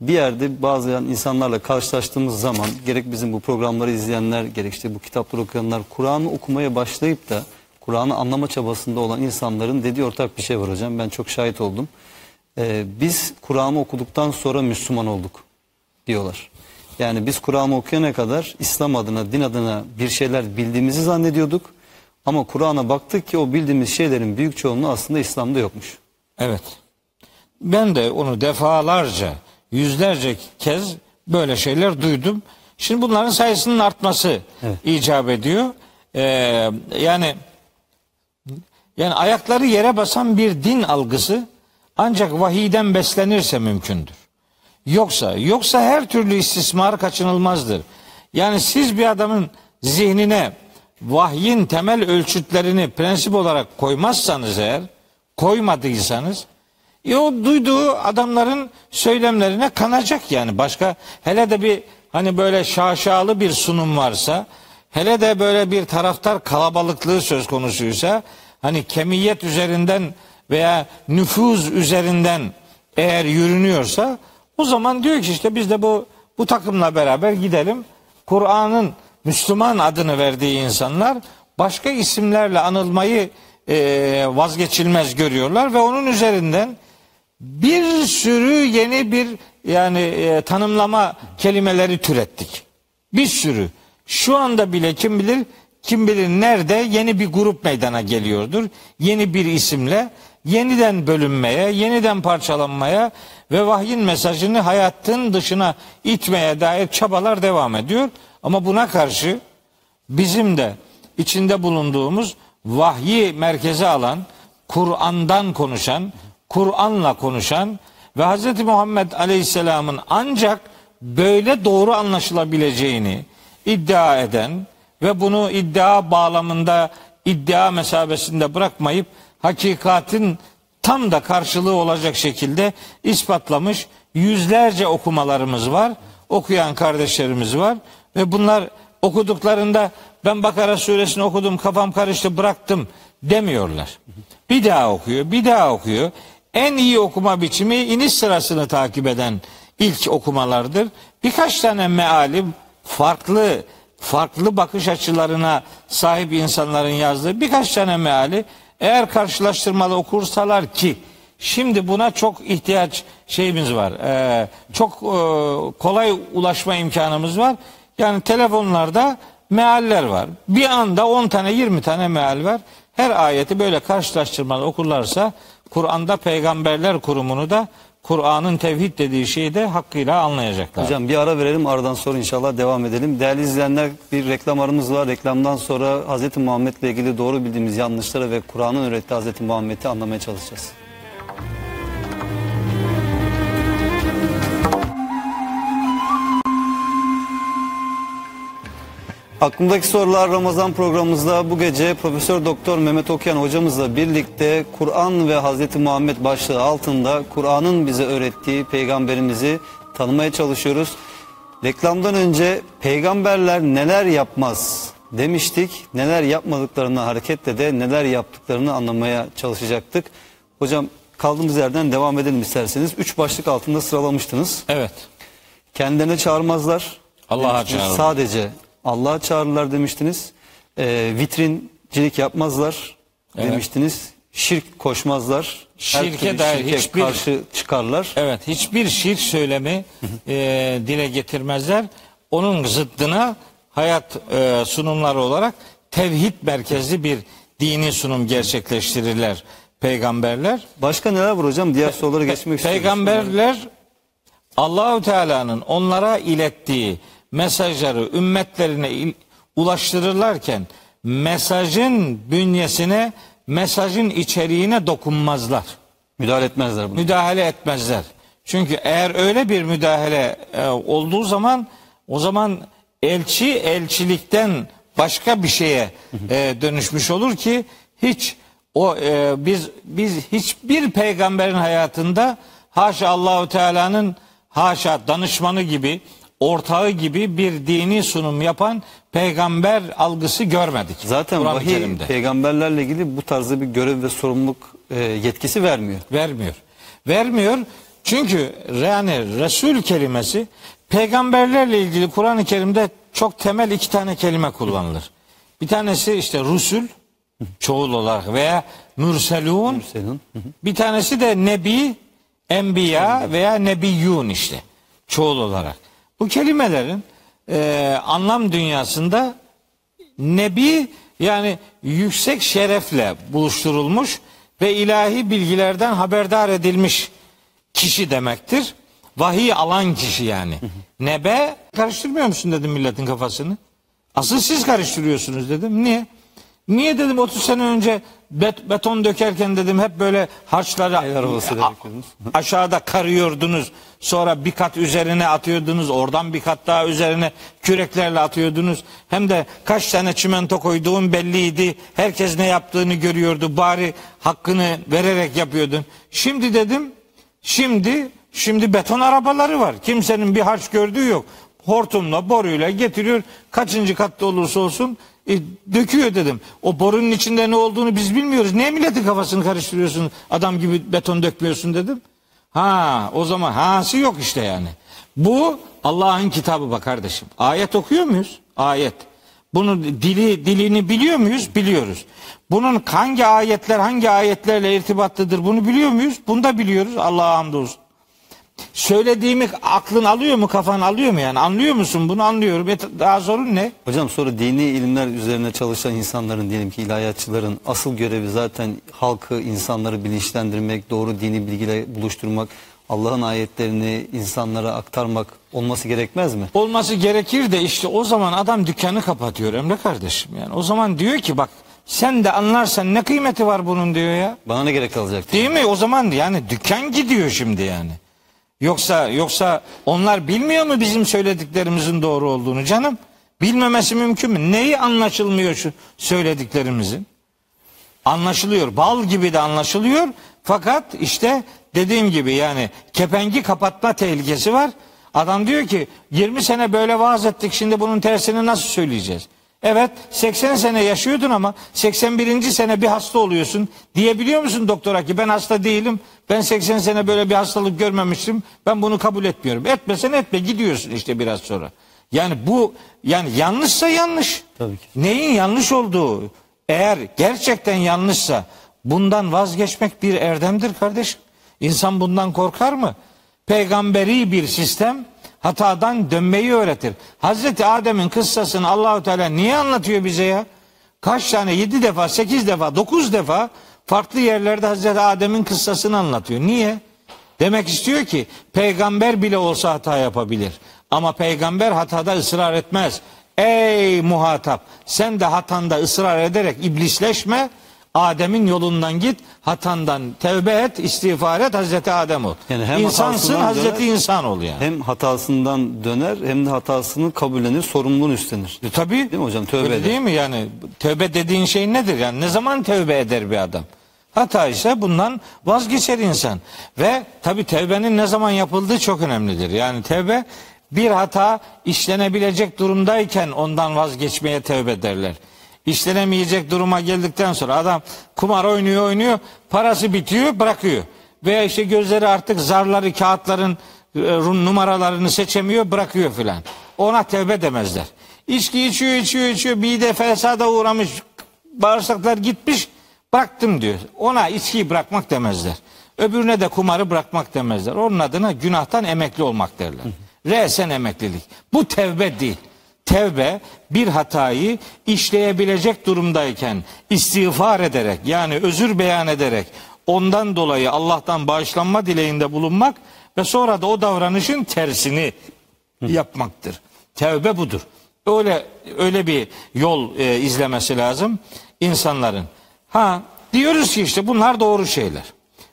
Bir yerde bazı insanlarla karşılaştığımız zaman gerek bizim bu programları izleyenler gerek işte bu kitapları okuyanlar Kur'an'ı okumaya başlayıp da Kur'an'ı anlama çabasında olan insanların dediği ortak bir şey var hocam. Ben çok şahit oldum. Ee, biz Kur'an'ı okuduktan sonra Müslüman olduk diyorlar. Yani biz Kur'an'ı okuyana kadar İslam adına, din adına bir şeyler bildiğimizi zannediyorduk. Ama Kur'an'a baktık ki o bildiğimiz şeylerin büyük çoğunluğu aslında İslam'da yokmuş. Evet. Ben de onu defalarca, yüzlerce kez böyle şeyler duydum. Şimdi bunların sayısının artması Evet. icap ediyor. Ee, yani yani ayakları yere basan bir din algısı ancak vahiyden beslenirse mümkündür. Yoksa yoksa her türlü istismar kaçınılmazdır. Yani siz bir adamın zihnine vahyin temel ölçütlerini prensip olarak koymazsanız eğer, koymadıysanız e o duyduğu adamların söylemlerine kanacak yani. Başka hele de bir hani böyle şaşalı bir sunum varsa, hele de böyle bir taraftar kalabalıklığı söz konusuysa, hani kemiyet üzerinden veya nüfuz üzerinden eğer yürünüyorsa o zaman diyor ki işte biz de bu bu takımla beraber gidelim. Kur'an'ın Müslüman adını verdiği insanlar başka isimlerle anılmayı e, vazgeçilmez görüyorlar ve onun üzerinden bir sürü yeni bir yani e, tanımlama kelimeleri türettik. Bir sürü. Şu anda bile kim bilir kim bilir nerede yeni bir grup meydana geliyordur. Yeni bir isimle yeniden bölünmeye, yeniden parçalanmaya ve vahyin mesajını hayatın dışına itmeye dair çabalar devam ediyor. Ama buna karşı bizim de içinde bulunduğumuz vahyi merkeze alan, Kur'an'dan konuşan, Kur'an'la konuşan ve Hz. Muhammed Aleyhisselam'ın ancak böyle doğru anlaşılabileceğini iddia eden ve bunu iddia bağlamında, iddia mesabesinde bırakmayıp hakikatin tam da karşılığı olacak şekilde ispatlamış yüzlerce okumalarımız var. Okuyan kardeşlerimiz var ve bunlar okuduklarında ben Bakara suresini okudum kafam karıştı bıraktım demiyorlar. Bir daha okuyor, bir daha okuyor. En iyi okuma biçimi iniş sırasını takip eden ilk okumalardır. Birkaç tane meali farklı farklı bakış açılarına sahip insanların yazdığı birkaç tane meali eğer karşılaştırmalı okursalar ki şimdi buna çok ihtiyaç şeyimiz var. Ee, çok e, kolay ulaşma imkanımız var. Yani telefonlarda mealler var. Bir anda 10 tane 20 tane meal var. Her ayeti böyle karşılaştırmalı okurlarsa Kur'an'da peygamberler kurumunu da Kur'an'ın tevhid dediği şeyi de hakkıyla anlayacaklar. Hocam bir ara verelim aradan sonra inşallah devam edelim. Değerli izleyenler bir reklam aramız var. Reklamdan sonra Hz. Muhammed'le ilgili doğru bildiğimiz yanlışları ve Kur'an'ın öğrettiği Hz. Muhammed'i anlamaya çalışacağız. Aklımdaki sorular Ramazan programımızda bu gece Profesör Doktor Mehmet Okyan hocamızla birlikte Kur'an ve Hazreti Muhammed başlığı altında Kur'an'ın bize öğrettiği peygamberimizi tanımaya çalışıyoruz. Reklamdan önce peygamberler neler yapmaz demiştik. Neler yapmadıklarına hareketle de neler yaptıklarını anlamaya çalışacaktık. Hocam kaldığımız yerden devam edelim isterseniz. Üç başlık altında sıralamıştınız. Evet. Kendilerine çağırmazlar. Allah'a çağırırlar. Sadece Allah'a çağırırlar demiştiniz. Ee, vitrincilik yapmazlar demiştiniz. Şirk koşmazlar. Şirke dair şirke hiçbir- karşı çıkarlar. Evet hiçbir şirk söylemi e, dile getirmezler. Onun zıddına hayat e, sunumları olarak tevhid merkezli bir dini sunum gerçekleştirirler peygamberler. Başka neler var hocam? Diğer sorulara geçmek istiyorum. Peygamberler Allahu Teala'nın onlara ilettiği mesajları ümmetlerine ulaştırırlarken mesajın bünyesine, mesajın içeriğine dokunmazlar. Müdahale etmezler buna. müdahale etmezler. Çünkü eğer öyle bir müdahale e, olduğu zaman o zaman elçi elçilikten başka bir şeye e, dönüşmüş olur ki hiç o e, biz biz hiçbir peygamberin hayatında haşa Allahu Teala'nın haşa danışmanı gibi ortağı gibi bir dini sunum yapan peygamber algısı görmedik. Zaten vahiy Kerim'de. peygamberlerle ilgili bu tarzda bir görev ve sorumluluk e, yetkisi vermiyor. Vermiyor. Vermiyor. Çünkü yani Resul kelimesi peygamberlerle ilgili Kur'an-ı Kerim'de çok temel iki tane kelime kullanılır. Bir tanesi işte Rusul çoğul olarak veya Mürselun bir tanesi de Nebi, Enbiya veya Nebiyyun işte çoğul olarak. Bu kelimelerin e, anlam dünyasında Nebi yani yüksek şerefle buluşturulmuş ve ilahi bilgilerden haberdar edilmiş kişi demektir. Vahiy alan kişi yani. Nebe karıştırmıyor musun dedim milletin kafasını. Asıl siz karıştırıyorsunuz dedim. Niye? Niye dedim 30 sene önce bet- beton dökerken dedim hep böyle harçları a- aşağıda karıyordunuz. Sonra bir kat üzerine atıyordunuz. Oradan bir kat daha üzerine küreklerle atıyordunuz. Hem de kaç tane çimento koyduğun belliydi. Herkes ne yaptığını görüyordu. Bari hakkını vererek yapıyordun. Şimdi dedim şimdi şimdi beton arabaları var. Kimsenin bir harç gördüğü yok. Hortumla boruyla getiriyor. Kaçıncı katta olursa olsun e, döküyor dedim. O borunun içinde ne olduğunu biz bilmiyoruz. Niye milletin kafasını karıştırıyorsun? Adam gibi beton dökmüyorsun dedim. Ha o zaman hası yok işte yani. Bu Allah'ın kitabı bak kardeşim. Ayet okuyor muyuz? Ayet. Bunu dili dilini biliyor muyuz? Biliyoruz. Bunun hangi ayetler hangi ayetlerle irtibatlıdır bunu biliyor muyuz? Bunu da biliyoruz. Allah'a hamdolsun. Söylediğimi aklın alıyor mu kafan alıyor mu yani anlıyor musun bunu anlıyorum. E, daha sorun ne? Hocam sonra dini ilimler üzerine çalışan insanların diyelim ki ilahiyatçıların asıl görevi zaten halkı, insanları bilinçlendirmek, doğru dini bilgiyle buluşturmak, Allah'ın ayetlerini insanlara aktarmak olması gerekmez mi? Olması gerekir de işte o zaman adam dükkanı kapatıyor Emre kardeşim yani. O zaman diyor ki bak sen de anlarsan ne kıymeti var bunun diyor ya. Bana ne gerek kalacak? Değil mi? O zaman yani dükkan gidiyor şimdi yani. Yoksa yoksa onlar bilmiyor mu bizim söylediklerimizin doğru olduğunu canım? Bilmemesi mümkün mü? Neyi anlaşılmıyor şu söylediklerimizin? Anlaşılıyor. Bal gibi de anlaşılıyor. Fakat işte dediğim gibi yani kepengi kapatma tehlikesi var. Adam diyor ki 20 sene böyle vaaz ettik şimdi bunun tersini nasıl söyleyeceğiz? Evet 80 sene yaşıyordun ama 81. sene bir hasta oluyorsun. Diyebiliyor musun doktora ki ben hasta değilim. Ben 80 sene böyle bir hastalık görmemiştim. Ben bunu kabul etmiyorum. Etmesen etme gidiyorsun işte biraz sonra. Yani bu yani yanlışsa yanlış. Tabii ki. Neyin yanlış olduğu eğer gerçekten yanlışsa bundan vazgeçmek bir erdemdir kardeşim. İnsan bundan korkar mı? Peygamberi bir sistem hatadan dönmeyi öğretir. Hazreti Adem'in kıssasını Allahu Teala niye anlatıyor bize ya? Kaç tane? Yedi defa, sekiz defa, dokuz defa farklı yerlerde Hazreti Adem'in kıssasını anlatıyor. Niye? Demek istiyor ki peygamber bile olsa hata yapabilir. Ama peygamber hatada ısrar etmez. Ey muhatap sen de hatanda ısrar ederek iblisleşme. Adem'in yolundan git, hatandan tevbe et, istiğfar et, Hazreti Adem ol. Yani hem İnsansın, Hazreti döner, insan ol yani. Hem hatasından döner hem de hatasını kabullenir, sorumluluğunu üstlenir. E, tabii. Değil mi hocam? Tövbe Öyle eder. değil mi yani? Tövbe dediğin şey nedir yani? Ne zaman tövbe eder bir adam? Hata ise bundan vazgeçer insan. Ve tabii tevbenin ne zaman yapıldığı çok önemlidir. Yani tevbe bir hata işlenebilecek durumdayken ondan vazgeçmeye tevbe derler. İşlenemeyecek duruma geldikten sonra adam kumar oynuyor oynuyor parası bitiyor bırakıyor. Veya işte gözleri artık zarları kağıtların e, numaralarını seçemiyor bırakıyor filan. Ona tevbe demezler. İçki içiyor içiyor içiyor mide fesada uğramış bağırsaklar gitmiş bıraktım diyor. Ona içkiyi bırakmak demezler. Öbürüne de kumarı bırakmak demezler. Onun adına günahtan emekli olmak derler. Resen emeklilik. Bu tevbe değil. Tevbe bir hatayı işleyebilecek durumdayken istiğfar ederek yani özür beyan ederek ondan dolayı Allah'tan bağışlanma dileğinde bulunmak ve sonra da o davranışın tersini yapmaktır. Tevbe budur. Öyle öyle bir yol e, izlemesi lazım insanların. Ha diyoruz ki işte bunlar doğru şeyler.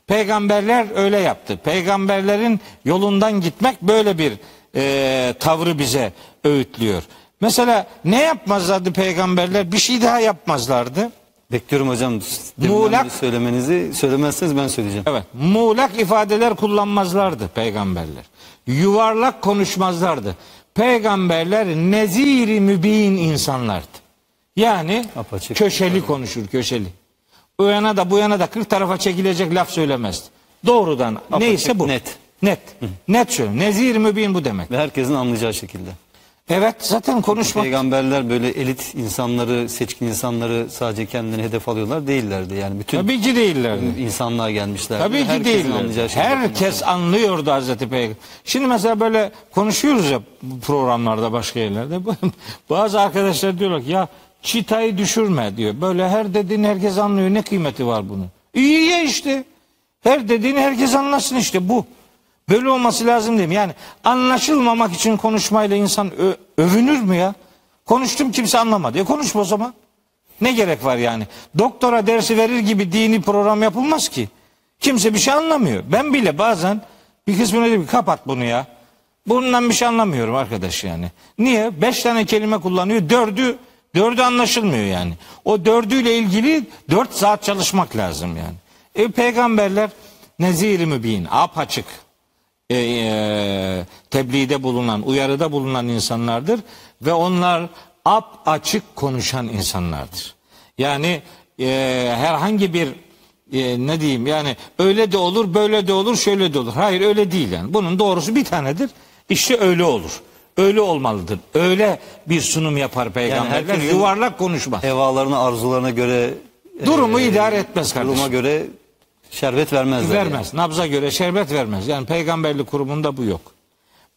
Peygamberler öyle yaptı. Peygamberlerin yolundan gitmek böyle bir e, tavrı bize öğütlüyor. Mesela ne yapmazlardı peygamberler? Bir şey daha yapmazlardı. Bekliyorum hocam. Muğlak- söylemenizi. Söylemezseniz ben söyleyeceğim. Evet. Muğlak ifadeler kullanmazlardı peygamberler. Yuvarlak konuşmazlardı. Peygamberler neziri mübin insanlardı. Yani Apaçık. köşeli konuşur, köşeli. O yana da bu yana da 40 tarafa çekilecek laf söylemezdi. Doğrudan neyse bu. net. Net. Net söyle. Nezir mübin bu demek. Ve herkesin anlayacağı şekilde. Evet zaten konuşmak. Peygamberler böyle elit insanları, seçkin insanları sadece kendini hedef alıyorlar değillerdi. Yani bütün Tabii ki değillerdi. insanlığa gelmişler. Tabii ki Herkesin değiller. anlayacağı şekilde Herkes anlıyordu Hazreti Peygamber. Şimdi mesela böyle konuşuyoruz ya bu programlarda başka yerlerde. Bazı arkadaşlar diyorlar ki ya çitayı düşürme diyor. Böyle her dediğini herkes anlıyor. Ne kıymeti var bunun? İyi ya işte. Her dediğini herkes anlasın işte bu. Böyle olması lazım değil mi? Yani anlaşılmamak için konuşmayla insan övünür mü ya? Konuştum kimse anlamadı. E konuşma o zaman. Ne gerek var yani? Doktora dersi verir gibi dini program yapılmaz ki. Kimse bir şey anlamıyor. Ben bile bazen bir kısmına diyorum kapat bunu ya. Bundan bir şey anlamıyorum arkadaş yani. Niye? Beş tane kelime kullanıyor. Dördü dördü anlaşılmıyor yani. O dördüyle ilgili dört saat çalışmak lazım yani. E, peygamberler nezir-i mübin, apaçık e, e, tebliğde bulunan, uyarıda bulunan insanlardır ve onlar ap açık konuşan insanlardır. Yani e, herhangi bir e, ne diyeyim yani öyle de olur, böyle de olur, şöyle de olur. Hayır öyle değil yani. Bunun doğrusu bir tanedir. İşte öyle olur. Öyle olmalıdır. Öyle bir sunum yapar peygamberler. herkesin- Yuvarlak konuşmaz. Hevalarına, arzularına göre Durumu e, idare etmez kardeşim. Duruma göre şerbet vermezler. Vermez. Nabza göre şerbet vermez. Yani peygamberlik kurumunda bu yok.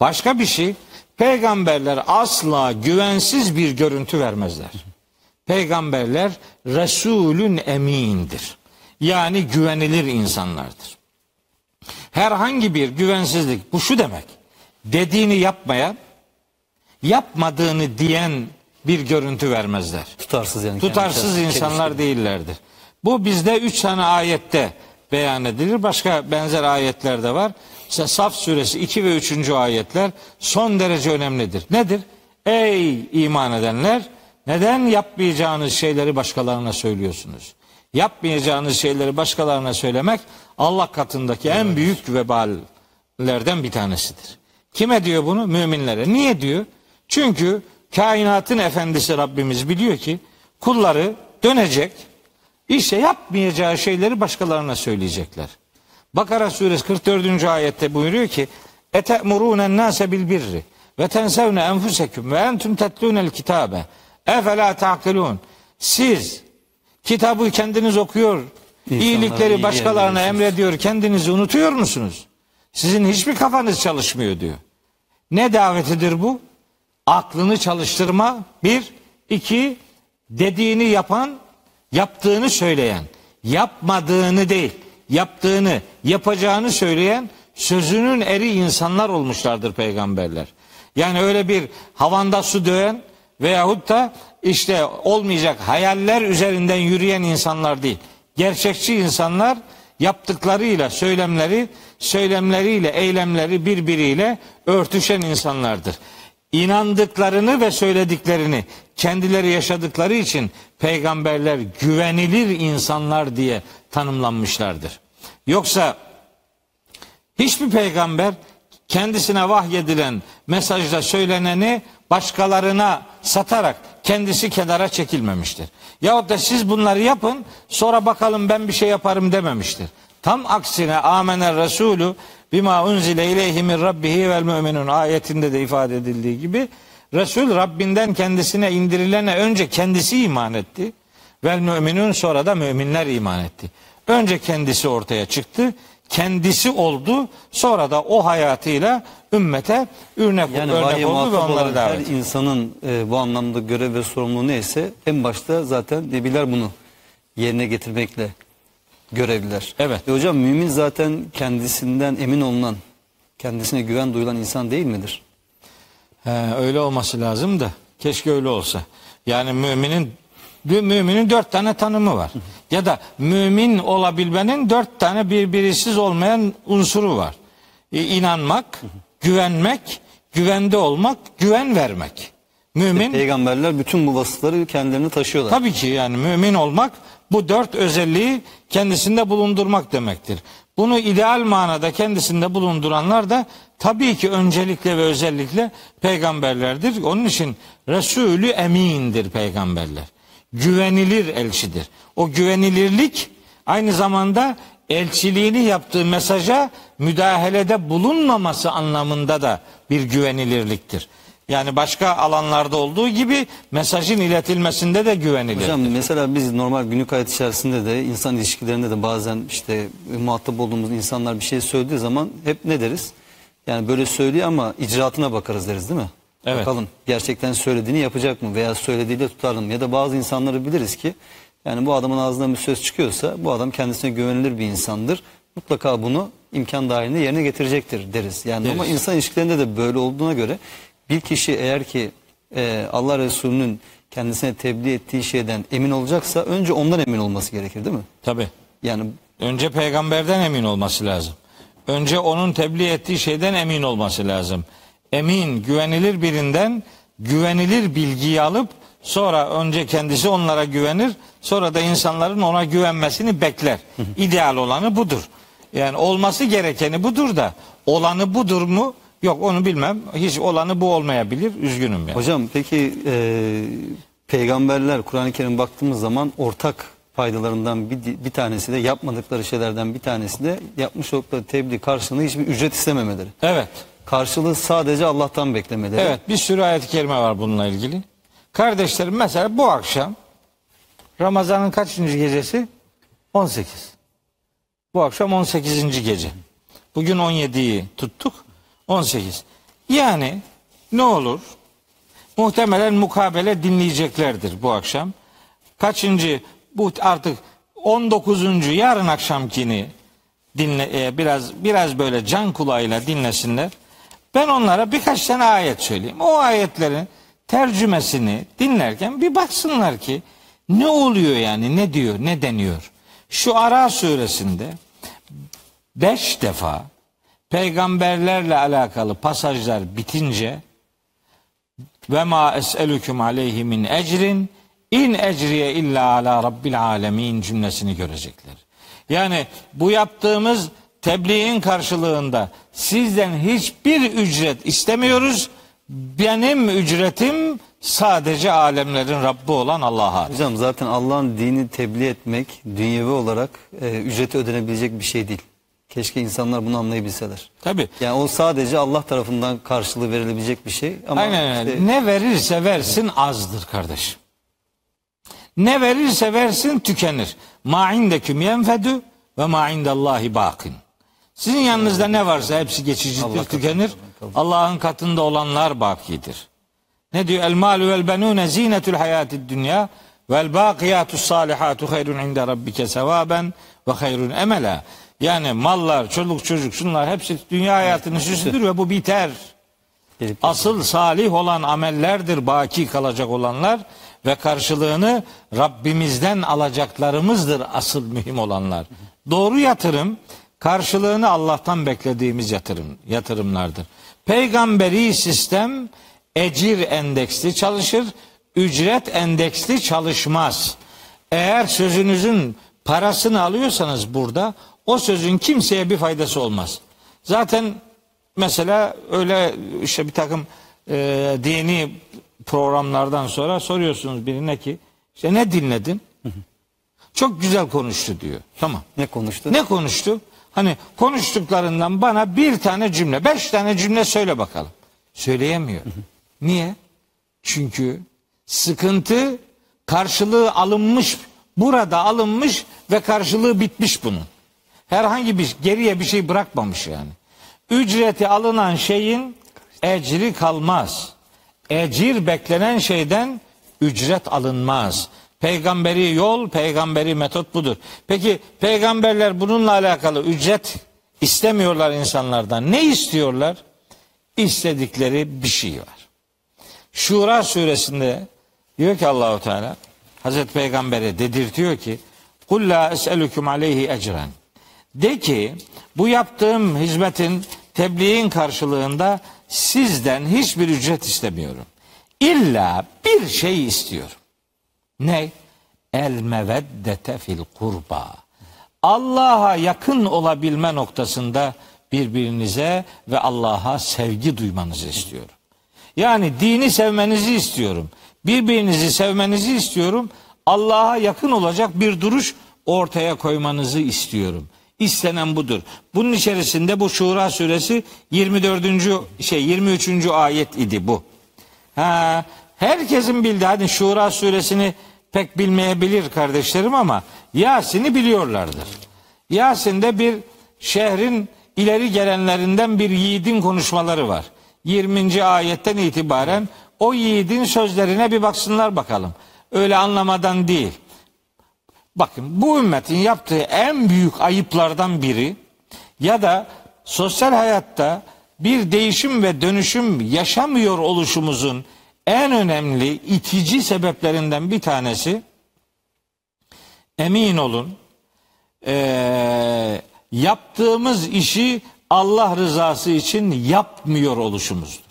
Başka bir şey peygamberler asla güvensiz bir görüntü vermezler. Peygamberler Resulün emindir. Yani güvenilir insanlardır. Herhangi bir güvensizlik bu şu demek. Dediğini yapmayan, yapmadığını diyen bir görüntü vermezler Tutarsız yani. tutarsız insanlar değillerdir. Bu bizde üç tane ayette beyan edilir. Başka benzer ayetler de var. İşte Saf suresi 2 ve 3. ayetler son derece önemlidir. Nedir? Ey iman edenler neden yapmayacağınız şeyleri başkalarına söylüyorsunuz? Yapmayacağınız şeyleri başkalarına söylemek Allah katındaki en büyük veballerden bir tanesidir. Kime diyor bunu? Müminlere. Niye diyor? Çünkü kainatın efendisi Rabbimiz biliyor ki kulları dönecek işte yapmayacağı şeyleri başkalarına söyleyecekler. Bakara suresi 44. ayette buyuruyor ki ete'murûnen nâse bil birri ve tensevne enfuseküm ve entum tetlûnel kitabe efela ta'kilûn siz kitabı kendiniz okuyor İnsanlara iyilikleri başkalarına emrediyor kendinizi unutuyor musunuz? Sizin hiçbir kafanız çalışmıyor diyor. Ne davetidir bu? Aklını çalıştırma. Bir. iki dediğini yapan, yaptığını söyleyen. Yapmadığını değil, yaptığını, yapacağını söyleyen sözünün eri insanlar olmuşlardır peygamberler. Yani öyle bir havanda su döven veyahut da işte olmayacak hayaller üzerinden yürüyen insanlar değil. Gerçekçi insanlar yaptıklarıyla söylemleri, söylemleriyle eylemleri birbiriyle örtüşen insanlardır. İnandıklarını ve söylediklerini kendileri yaşadıkları için peygamberler güvenilir insanlar diye tanımlanmışlardır. Yoksa hiçbir peygamber kendisine vahyedilen mesajda söyleneni başkalarına satarak kendisi kenara çekilmemiştir. Yahut da siz bunları yapın sonra bakalım ben bir şey yaparım dememiştir. Tam aksine amener Resulü bima unzile ileyhi min rabbihi vel müminun ayetinde de ifade edildiği gibi Resul Rabbinden kendisine indirilene önce kendisi iman etti. Vel müminun sonra da müminler iman etti. Önce kendisi ortaya çıktı. Kendisi oldu. Sonra da o hayatıyla ümmete örnek, Yani örnek oldu ve onları her davet etti. insanın e, bu anlamda görev ve sorumluluğu neyse en başta zaten nebiler bunu yerine getirmekle görevliler. Evet. E hocam mümin zaten kendisinden emin olunan, kendisine güven duyulan insan değil midir? He, öyle olması lazım da keşke öyle olsa. Yani müminin bir müminin dört tane tanımı var. Ya da mümin olabilmenin dört tane birbirisiz olmayan unsuru var. E, inanmak, güvenmek, güvende olmak, güven vermek. Mümin Peygamberler bütün bu vasıfları kendilerini taşıyorlar. Tabii ki yani mümin olmak bu dört özelliği kendisinde bulundurmak demektir. Bunu ideal manada kendisinde bulunduranlar da tabii ki öncelikle ve özellikle peygamberlerdir. Onun için Resulü emindir peygamberler. Güvenilir elçidir. O güvenilirlik aynı zamanda elçiliğini yaptığı mesaja müdahalede bulunmaması anlamında da bir güvenilirliktir. Yani başka alanlarda olduğu gibi mesajın iletilmesinde de güvenilir. Hocam mesela biz normal günlük hayat içerisinde de insan ilişkilerinde de bazen işte e, muhatap olduğumuz insanlar bir şey söylediği zaman hep ne deriz? Yani böyle söylüyor ama icraatına bakarız deriz değil mi? Evet. Bakalım gerçekten söylediğini yapacak mı veya söylediğiyle tutarlı mı? Ya da bazı insanları biliriz ki yani bu adamın ağzından bir söz çıkıyorsa bu adam kendisine güvenilir bir insandır. Mutlaka bunu imkan dahilinde yerine getirecektir deriz. Yani Deriz. ama insan ilişkilerinde de böyle olduğuna göre bir kişi eğer ki e, Allah Resulü'nün kendisine tebliğ ettiği şeyden emin olacaksa önce ondan emin olması gerekir değil mi? Tabii. Yani Önce peygamberden emin olması lazım. Önce onun tebliğ ettiği şeyden emin olması lazım. Emin, güvenilir birinden güvenilir bilgiyi alıp sonra önce kendisi onlara güvenir, sonra da insanların ona güvenmesini bekler. İdeal olanı budur. Yani olması gerekeni budur da olanı budur mu? Yok onu bilmem. Hiç olanı bu olmayabilir. Üzgünüm yani. hocam peki e, peygamberler Kur'an-ı Kerim baktığımız zaman ortak faydalarından bir, bir tanesi de yapmadıkları şeylerden bir tanesi de yapmış oldukları tebliğ karşılığında hiçbir ücret istememeleri. Evet. Karşılığı sadece Allah'tan beklemeleri. Evet bir sürü ayet-i kerime var bununla ilgili. Kardeşlerim mesela bu akşam Ramazan'ın kaçıncı gecesi? 18. Bu akşam 18. gece. Bugün 17'yi tuttuk. 18. Yani ne olur? Muhtemelen mukabele dinleyeceklerdir bu akşam. Kaçıncı? Bu artık 19. yarın akşamkini dinle e, biraz biraz böyle can kulağıyla dinlesinler. Ben onlara birkaç tane ayet söyleyeyim. O ayetlerin tercümesini dinlerken bir baksınlar ki ne oluyor yani ne diyor ne deniyor. Şu Ara suresinde beş defa peygamberlerle alakalı pasajlar bitince ve ma es'elüküm aleyhi min ecrin in ecriye illa ala rabbil alemin cümlesini görecekler. Yani bu yaptığımız tebliğin karşılığında sizden hiçbir ücret istemiyoruz. Benim ücretim sadece alemlerin Rabbi olan Allah'a. Hocam zaten Allah'ın dini tebliğ etmek dünyevi olarak e, ücreti ödenebilecek bir şey değil. Keşke insanlar bunu anlayabilseler. Tabii. Yani o sadece Allah tarafından karşılığı verilebilecek bir şey. Ama Aynen öyle. işte Ne verirse versin azdır kardeşim. Ne verirse versin tükenir. Ma indeküm yenfedü ve ma indallahi bakin. Sizin yanınızda ne varsa hepsi geçicidir, Allah tükenir. Allah'ın katında olanlar bakidir. Ne diyor? El malu vel benune zinetul hayatid dünya vel bakiyatus salihatu hayrun inde rabbike sevaben ve hayrun emela. Yani mallar, çoluk çocuk şunlar hepsi dünya hayatının süsüdür ve bu biter. Asıl salih olan amellerdir baki kalacak olanlar ve karşılığını Rabbimizden alacaklarımızdır asıl mühim olanlar. Doğru yatırım karşılığını Allah'tan beklediğimiz yatırım yatırımlardır. Peygamberi sistem ecir endeksli çalışır, ücret endeksli çalışmaz. Eğer sözünüzün parasını alıyorsanız burada o sözün kimseye bir faydası olmaz. Zaten mesela öyle işte bir takım e, dini programlardan sonra soruyorsunuz birine ki işte ne dinledin? Çok güzel konuştu diyor. Tamam. ne konuştu? Ne konuştu? Hani konuştuklarından bana bir tane cümle, beş tane cümle söyle bakalım. Söyleyemiyor. Niye? Çünkü sıkıntı karşılığı alınmış, burada alınmış ve karşılığı bitmiş bunun. Herhangi bir geriye bir şey bırakmamış yani. Ücreti alınan şeyin ecri kalmaz. Ecir beklenen şeyden ücret alınmaz. Peygamberi yol, peygamberi metot budur. Peki peygamberler bununla alakalı ücret istemiyorlar insanlardan. Ne istiyorlar? İstedikleri bir şey var. Şura suresinde diyor ki Allahu Teala Hazreti Peygamber'e dedirtiyor ki Kul la es'elukum aleyhi ecren. De ki bu yaptığım hizmetin tebliğin karşılığında sizden hiçbir ücret istemiyorum. İlla bir şey istiyorum. Ne? El meveddete fil kurba. Allah'a yakın olabilme noktasında birbirinize ve Allah'a sevgi duymanızı istiyorum. Yani dini sevmenizi istiyorum. Birbirinizi sevmenizi istiyorum. Allah'a yakın olacak bir duruş ortaya koymanızı istiyorum. İstenen budur. Bunun içerisinde bu Şura suresi 24. şey 23. ayet idi bu. Ha, herkesin bildiği hadi Şura suresini pek bilmeyebilir kardeşlerim ama Yasin'i biliyorlardır. Yasin'de bir şehrin ileri gelenlerinden bir yiğidin konuşmaları var. 20. ayetten itibaren o yiğidin sözlerine bir baksınlar bakalım. Öyle anlamadan değil. Bakın bu ümmetin yaptığı en büyük ayıplardan biri ya da sosyal hayatta bir değişim ve dönüşüm yaşamıyor oluşumuzun en önemli itici sebeplerinden bir tanesi emin olun yaptığımız işi Allah rızası için yapmıyor oluşumuzdur.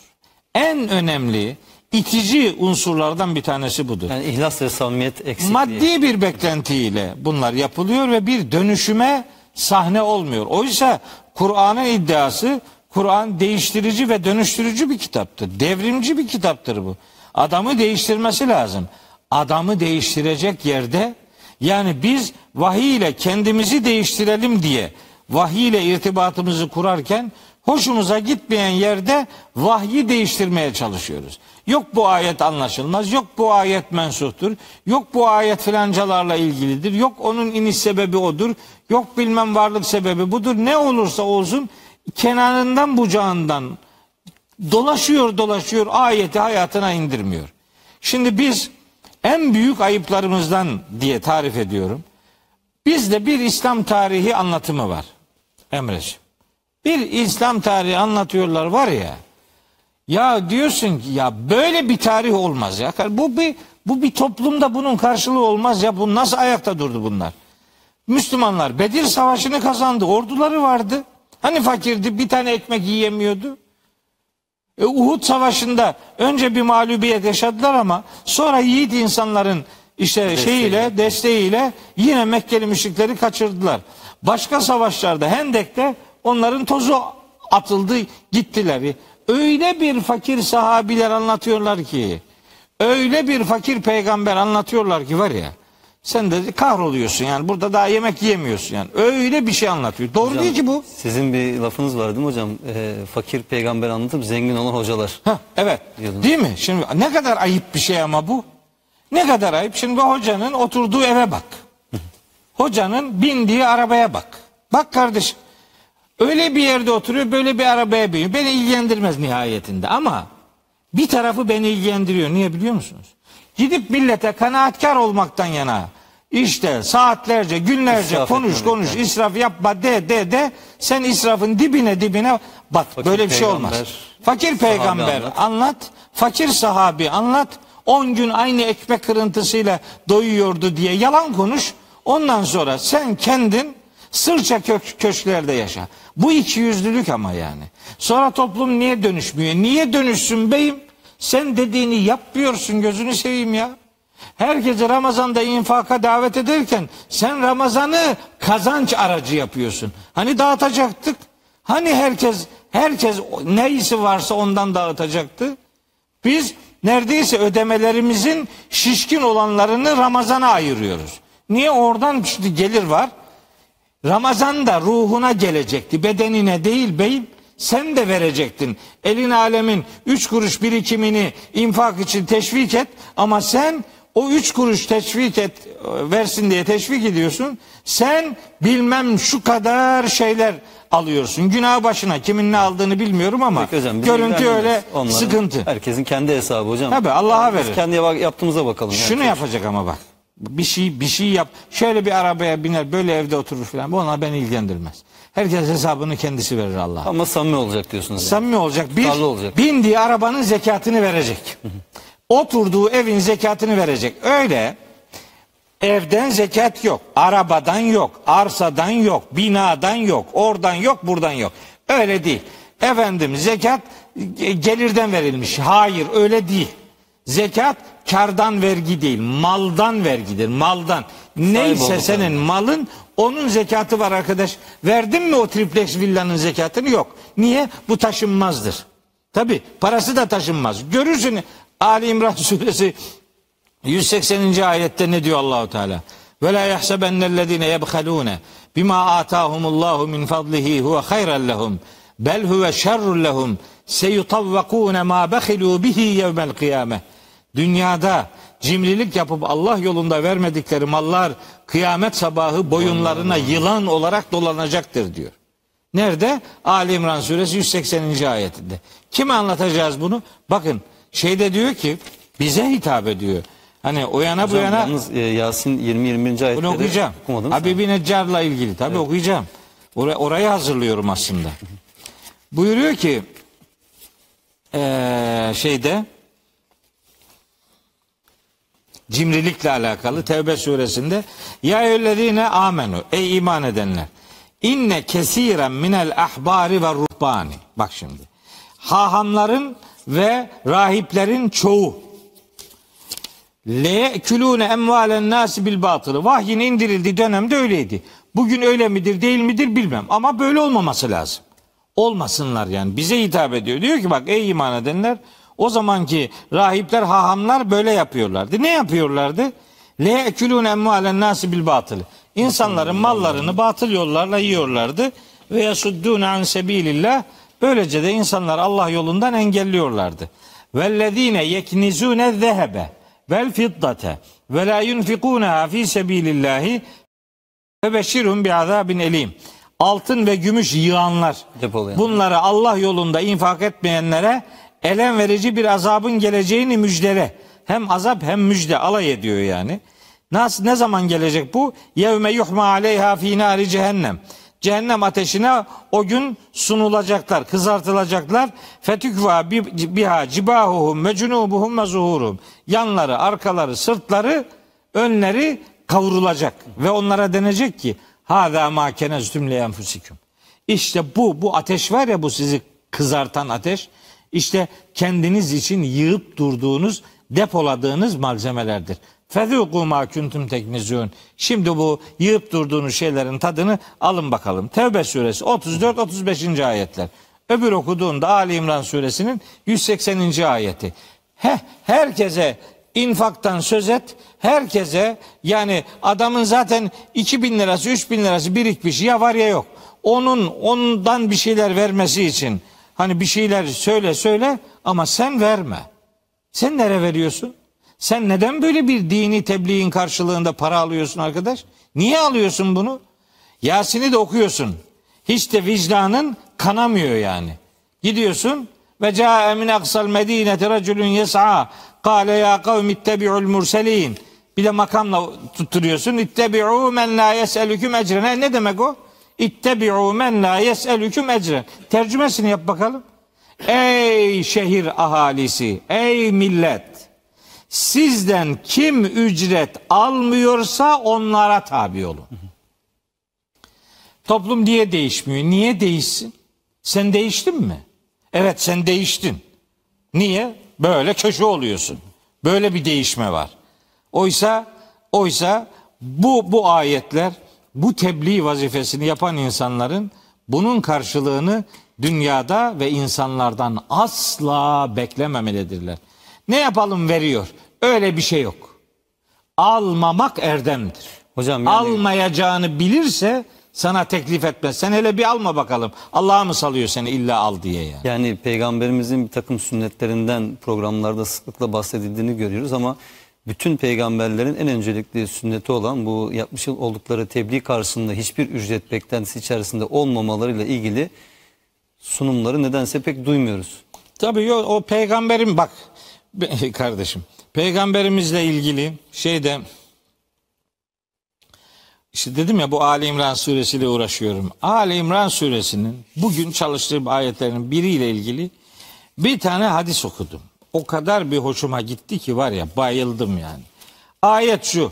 En önemli itici unsurlardan bir tanesi budur. Yani ihlas ve samimiyet eksikliği. Maddi bir beklentiyle bunlar yapılıyor ve bir dönüşüme sahne olmuyor. Oysa Kur'an'ın iddiası Kur'an değiştirici ve dönüştürücü bir kitaptır. Devrimci bir kitaptır bu. Adamı değiştirmesi lazım. Adamı değiştirecek yerde yani biz vahiy ile kendimizi değiştirelim diye vahiy ile irtibatımızı kurarken hoşumuza gitmeyen yerde vahyi değiştirmeye çalışıyoruz. Yok bu ayet anlaşılmaz, yok bu ayet mensuhtur, yok bu ayet filancalarla ilgilidir, yok onun iniş sebebi odur, yok bilmem varlık sebebi budur. Ne olursa olsun kenarından bucağından dolaşıyor dolaşıyor ayeti hayatına indirmiyor. Şimdi biz en büyük ayıplarımızdan diye tarif ediyorum. Bizde bir İslam tarihi anlatımı var. Emreciğim. Bir İslam tarihi anlatıyorlar var ya. Ya diyorsun ki ya böyle bir tarih olmaz ya. Bu bir bu bir toplumda bunun karşılığı olmaz ya. Bu nasıl ayakta durdu bunlar? Müslümanlar Bedir Savaşı'nı kazandı. Orduları vardı. Hani fakirdi bir tane ekmek yiyemiyordu. E, Uhud Savaşı'nda önce bir mağlubiyet yaşadılar ama sonra yiğit insanların işte şeyiyle desteğiyle yine Mekkeli müşrikleri kaçırdılar. Başka savaşlarda Hendek'te onların tozu atıldı gittiler. Öyle bir fakir sahabiler anlatıyorlar ki Öyle bir fakir peygamber anlatıyorlar ki var ya. Sen de kahroluyorsun yani. Burada daha yemek yiyemiyorsun yani. Öyle bir şey anlatıyor. Doğru Hocam, değil ki bu. Sizin bir lafınız var değil mi hocam? Ee, fakir peygamber anlatıp zengin olan hocalar. Heh, evet. Diyordunuz. Değil mi? Şimdi ne kadar ayıp bir şey ama bu. Ne kadar ayıp. Şimdi hocanın oturduğu eve bak. Hocanın bindiği arabaya bak. Bak kardeşim. Öyle bir yerde oturuyor, böyle bir arabaya biniyor. Beni ilgilendirmez nihayetinde ama bir tarafı beni ilgilendiriyor. Niye biliyor musunuz? Gidip millete kanaatkar olmaktan yana işte saatlerce, günlerce İsraf konuş konuş, israf yapma de de de sen israfın dibine dibine bak Fakir böyle bir şey olmaz. Fakir peygamber anlat. anlat. fakir sahabi anlat. 10 gün aynı ekmek kırıntısıyla doyuyordu diye yalan konuş. Ondan sonra sen kendin sırça kök, köşklerde yaşa. Bu iki yüzlülük ama yani. Sonra toplum niye dönüşmüyor? Niye dönüşsün beyim? Sen dediğini yapmıyorsun gözünü seveyim ya. Herkese Ramazan'da infaka davet ederken sen Ramazan'ı kazanç aracı yapıyorsun. Hani dağıtacaktık? Hani herkes herkes neyisi varsa ondan dağıtacaktı? Biz neredeyse ödemelerimizin şişkin olanlarını Ramazan'a ayırıyoruz. Niye oradan şimdi gelir var? Ramazan da ruhuna gelecekti. Bedenine değil beyim. Sen de verecektin. Elin alemin üç kuruş birikimini infak için teşvik et. Ama sen o üç kuruş teşvik et versin diye teşvik ediyorsun. Sen bilmem şu kadar şeyler alıyorsun. Günah başına kimin ne aldığını bilmiyorum ama Peki hocam, görüntü öyle Onların- sıkıntı. Herkesin kendi hesabı hocam. Tabii, Allah'a verir. Kendi yaptığımıza bakalım. Şunu yapacak ama bak. Bir şey bir şey yap. Şöyle bir arabaya biner, böyle evde oturur falan. Bu ona beni ilgilendirmez. Herkes hesabını kendisi verir Allah. Ama samimi olacak diyorsunuz. yani. Samimi olacak. Bir, Tutarlı olacak. bindiği arabanın zekatını verecek. Oturduğu evin zekatını verecek. Öyle evden zekat yok. Arabadan yok. Arsadan yok. Binadan yok. Oradan yok. Buradan yok. Öyle değil. Efendim zekat e, gelirden verilmiş. Hayır öyle değil. Zekat kardan vergi değil, maldan vergidir. Maldan. Neyse senin malın onun zekatı var arkadaş. Verdin mi o triplex villanın zekatını? Yok. Niye? Bu taşınmazdır. Tabi parası da taşınmaz. Görürsün Ali İmran suresi 180. ayette ne diyor Allahu Teala? Ve la yahsebennellezine yebhalune bima atahumullahu min fadlihi huve hayran lehum bel huve şerrun lehum seyutavvakune ma behilu bihi yevmel kıyame. Dünyada cimrilik yapıp Allah yolunda vermedikleri mallar kıyamet sabahı boyunlarına yılan olarak dolanacaktır diyor. Nerede? Ali İmran suresi 180. ayetinde. Kime anlatacağız bunu? Bakın şeyde diyor ki bize hitap ediyor. Hani o yana bu yana Yalnız e, Yasin 20-20. ayetleri bunu okuyacağım. Habibi Neccar'la ilgili tabii okuyacağım. Orayı, orayı hazırlıyorum aslında. Buyuruyor ki eee, şeyde cimrilikle alakalı Tevbe suresinde ya eyyühellezine amenu ey iman edenler inne kesiren minel ahbari ve ruhbani bak şimdi hahamların ve rahiplerin çoğu le külune emvalen nasi bil batılı vahyin indirildiği dönemde öyleydi. Bugün öyle midir değil midir bilmem ama böyle olmaması lazım. Olmasınlar yani bize hitap ediyor. Diyor ki bak ey iman edenler o zamanki rahipler hahamlar böyle yapıyorlardı. Ne yapıyorlardı? Le ekülune emvalen nasi bil batılı. İnsanların mallarını batıl yollarla yiyorlardı. Ve yasuddûne an sebilillah. Böylece de insanlar Allah yolundan engelliyorlardı. Vellezine yeknizune zehebe vel fiddate ve la yunfikûneha fi sebilillahi ve beşirhum bi azabin elim. Altın ve gümüş yığanlar. Bunları Allah yolunda infak etmeyenlere elem verici bir azabın geleceğini müjdele. Hem azap hem müjde alay ediyor yani. Nasıl ne zaman gelecek bu? Yevme yuhma aleyha fi nari cehennem. Cehennem ateşine o gün sunulacaklar, kızartılacaklar. Fetükva bi- biha cibahuhum ve cunubuhum ve zuhurum. Yanları, arkaları, sırtları, önleri kavrulacak ve onlara denecek ki hâzâ mâ keneztüm le. İşte bu bu ateş var ya bu sizi kızartan ateş. İşte kendiniz için yığıp durduğunuz, depoladığınız malzemelerdir. Fezûkû mâ kuntum teknizûn. Şimdi bu yığıp durduğunuz şeylerin tadını alın bakalım. Tevbe suresi 34 35. ayetler. Öbür okuduğunda Ali İmran suresinin 180. ayeti. Heh, herkese infaktan söz et. Herkese yani adamın zaten 2000 lirası 3000 lirası birikmiş ya var ya yok. Onun ondan bir şeyler vermesi için hani bir şeyler söyle söyle ama sen verme. Sen nereye veriyorsun? Sen neden böyle bir dini tebliğin karşılığında para alıyorsun arkadaş? Niye alıyorsun bunu? Yasin'i de okuyorsun. Hiç de vicdanın kanamıyor yani. Gidiyorsun ve ca'e min aksal medineti raculun yes'a kâle ya kavmi ittebi'ul murselin. Bir de makamla tutturuyorsun. İttebi'u men la yes'elüküm ecren. Ne demek o? İttebi'u men la yes'elüküm ecren. Tercümesini yap bakalım. Ey şehir ahalisi, ey millet. Sizden kim ücret almıyorsa onlara tabi olun. Toplum niye değişmiyor? Niye değişsin? Sen değiştin mi? Evet sen değiştin. Niye? Böyle köşe oluyorsun. Böyle bir değişme var. Oysa oysa bu bu ayetler bu tebliğ vazifesini yapan insanların bunun karşılığını dünyada ve insanlardan asla beklememelidirler. Ne yapalım veriyor. Öyle bir şey yok. Almamak erdemdir. Hocam yani Almayacağını bilirse sana teklif etmez. Sen hele bir alma bakalım. Allah'a mı salıyor seni illa al diye yani. Yani peygamberimizin bir takım sünnetlerinden programlarda sıklıkla bahsedildiğini görüyoruz ama bütün peygamberlerin en öncelikli sünneti olan bu yapmış oldukları tebliğ karşısında hiçbir ücret beklentisi içerisinde olmamalarıyla ilgili sunumları nedense pek duymuyoruz. Tabii o peygamberin bak kardeşim peygamberimizle ilgili şeyde işte dedim ya bu Ali İmran suresiyle uğraşıyorum. Ali İmran suresinin bugün çalıştığım ayetlerin biriyle ilgili bir tane hadis okudum. O kadar bir hoşuma gitti ki var ya bayıldım yani. Ayet şu.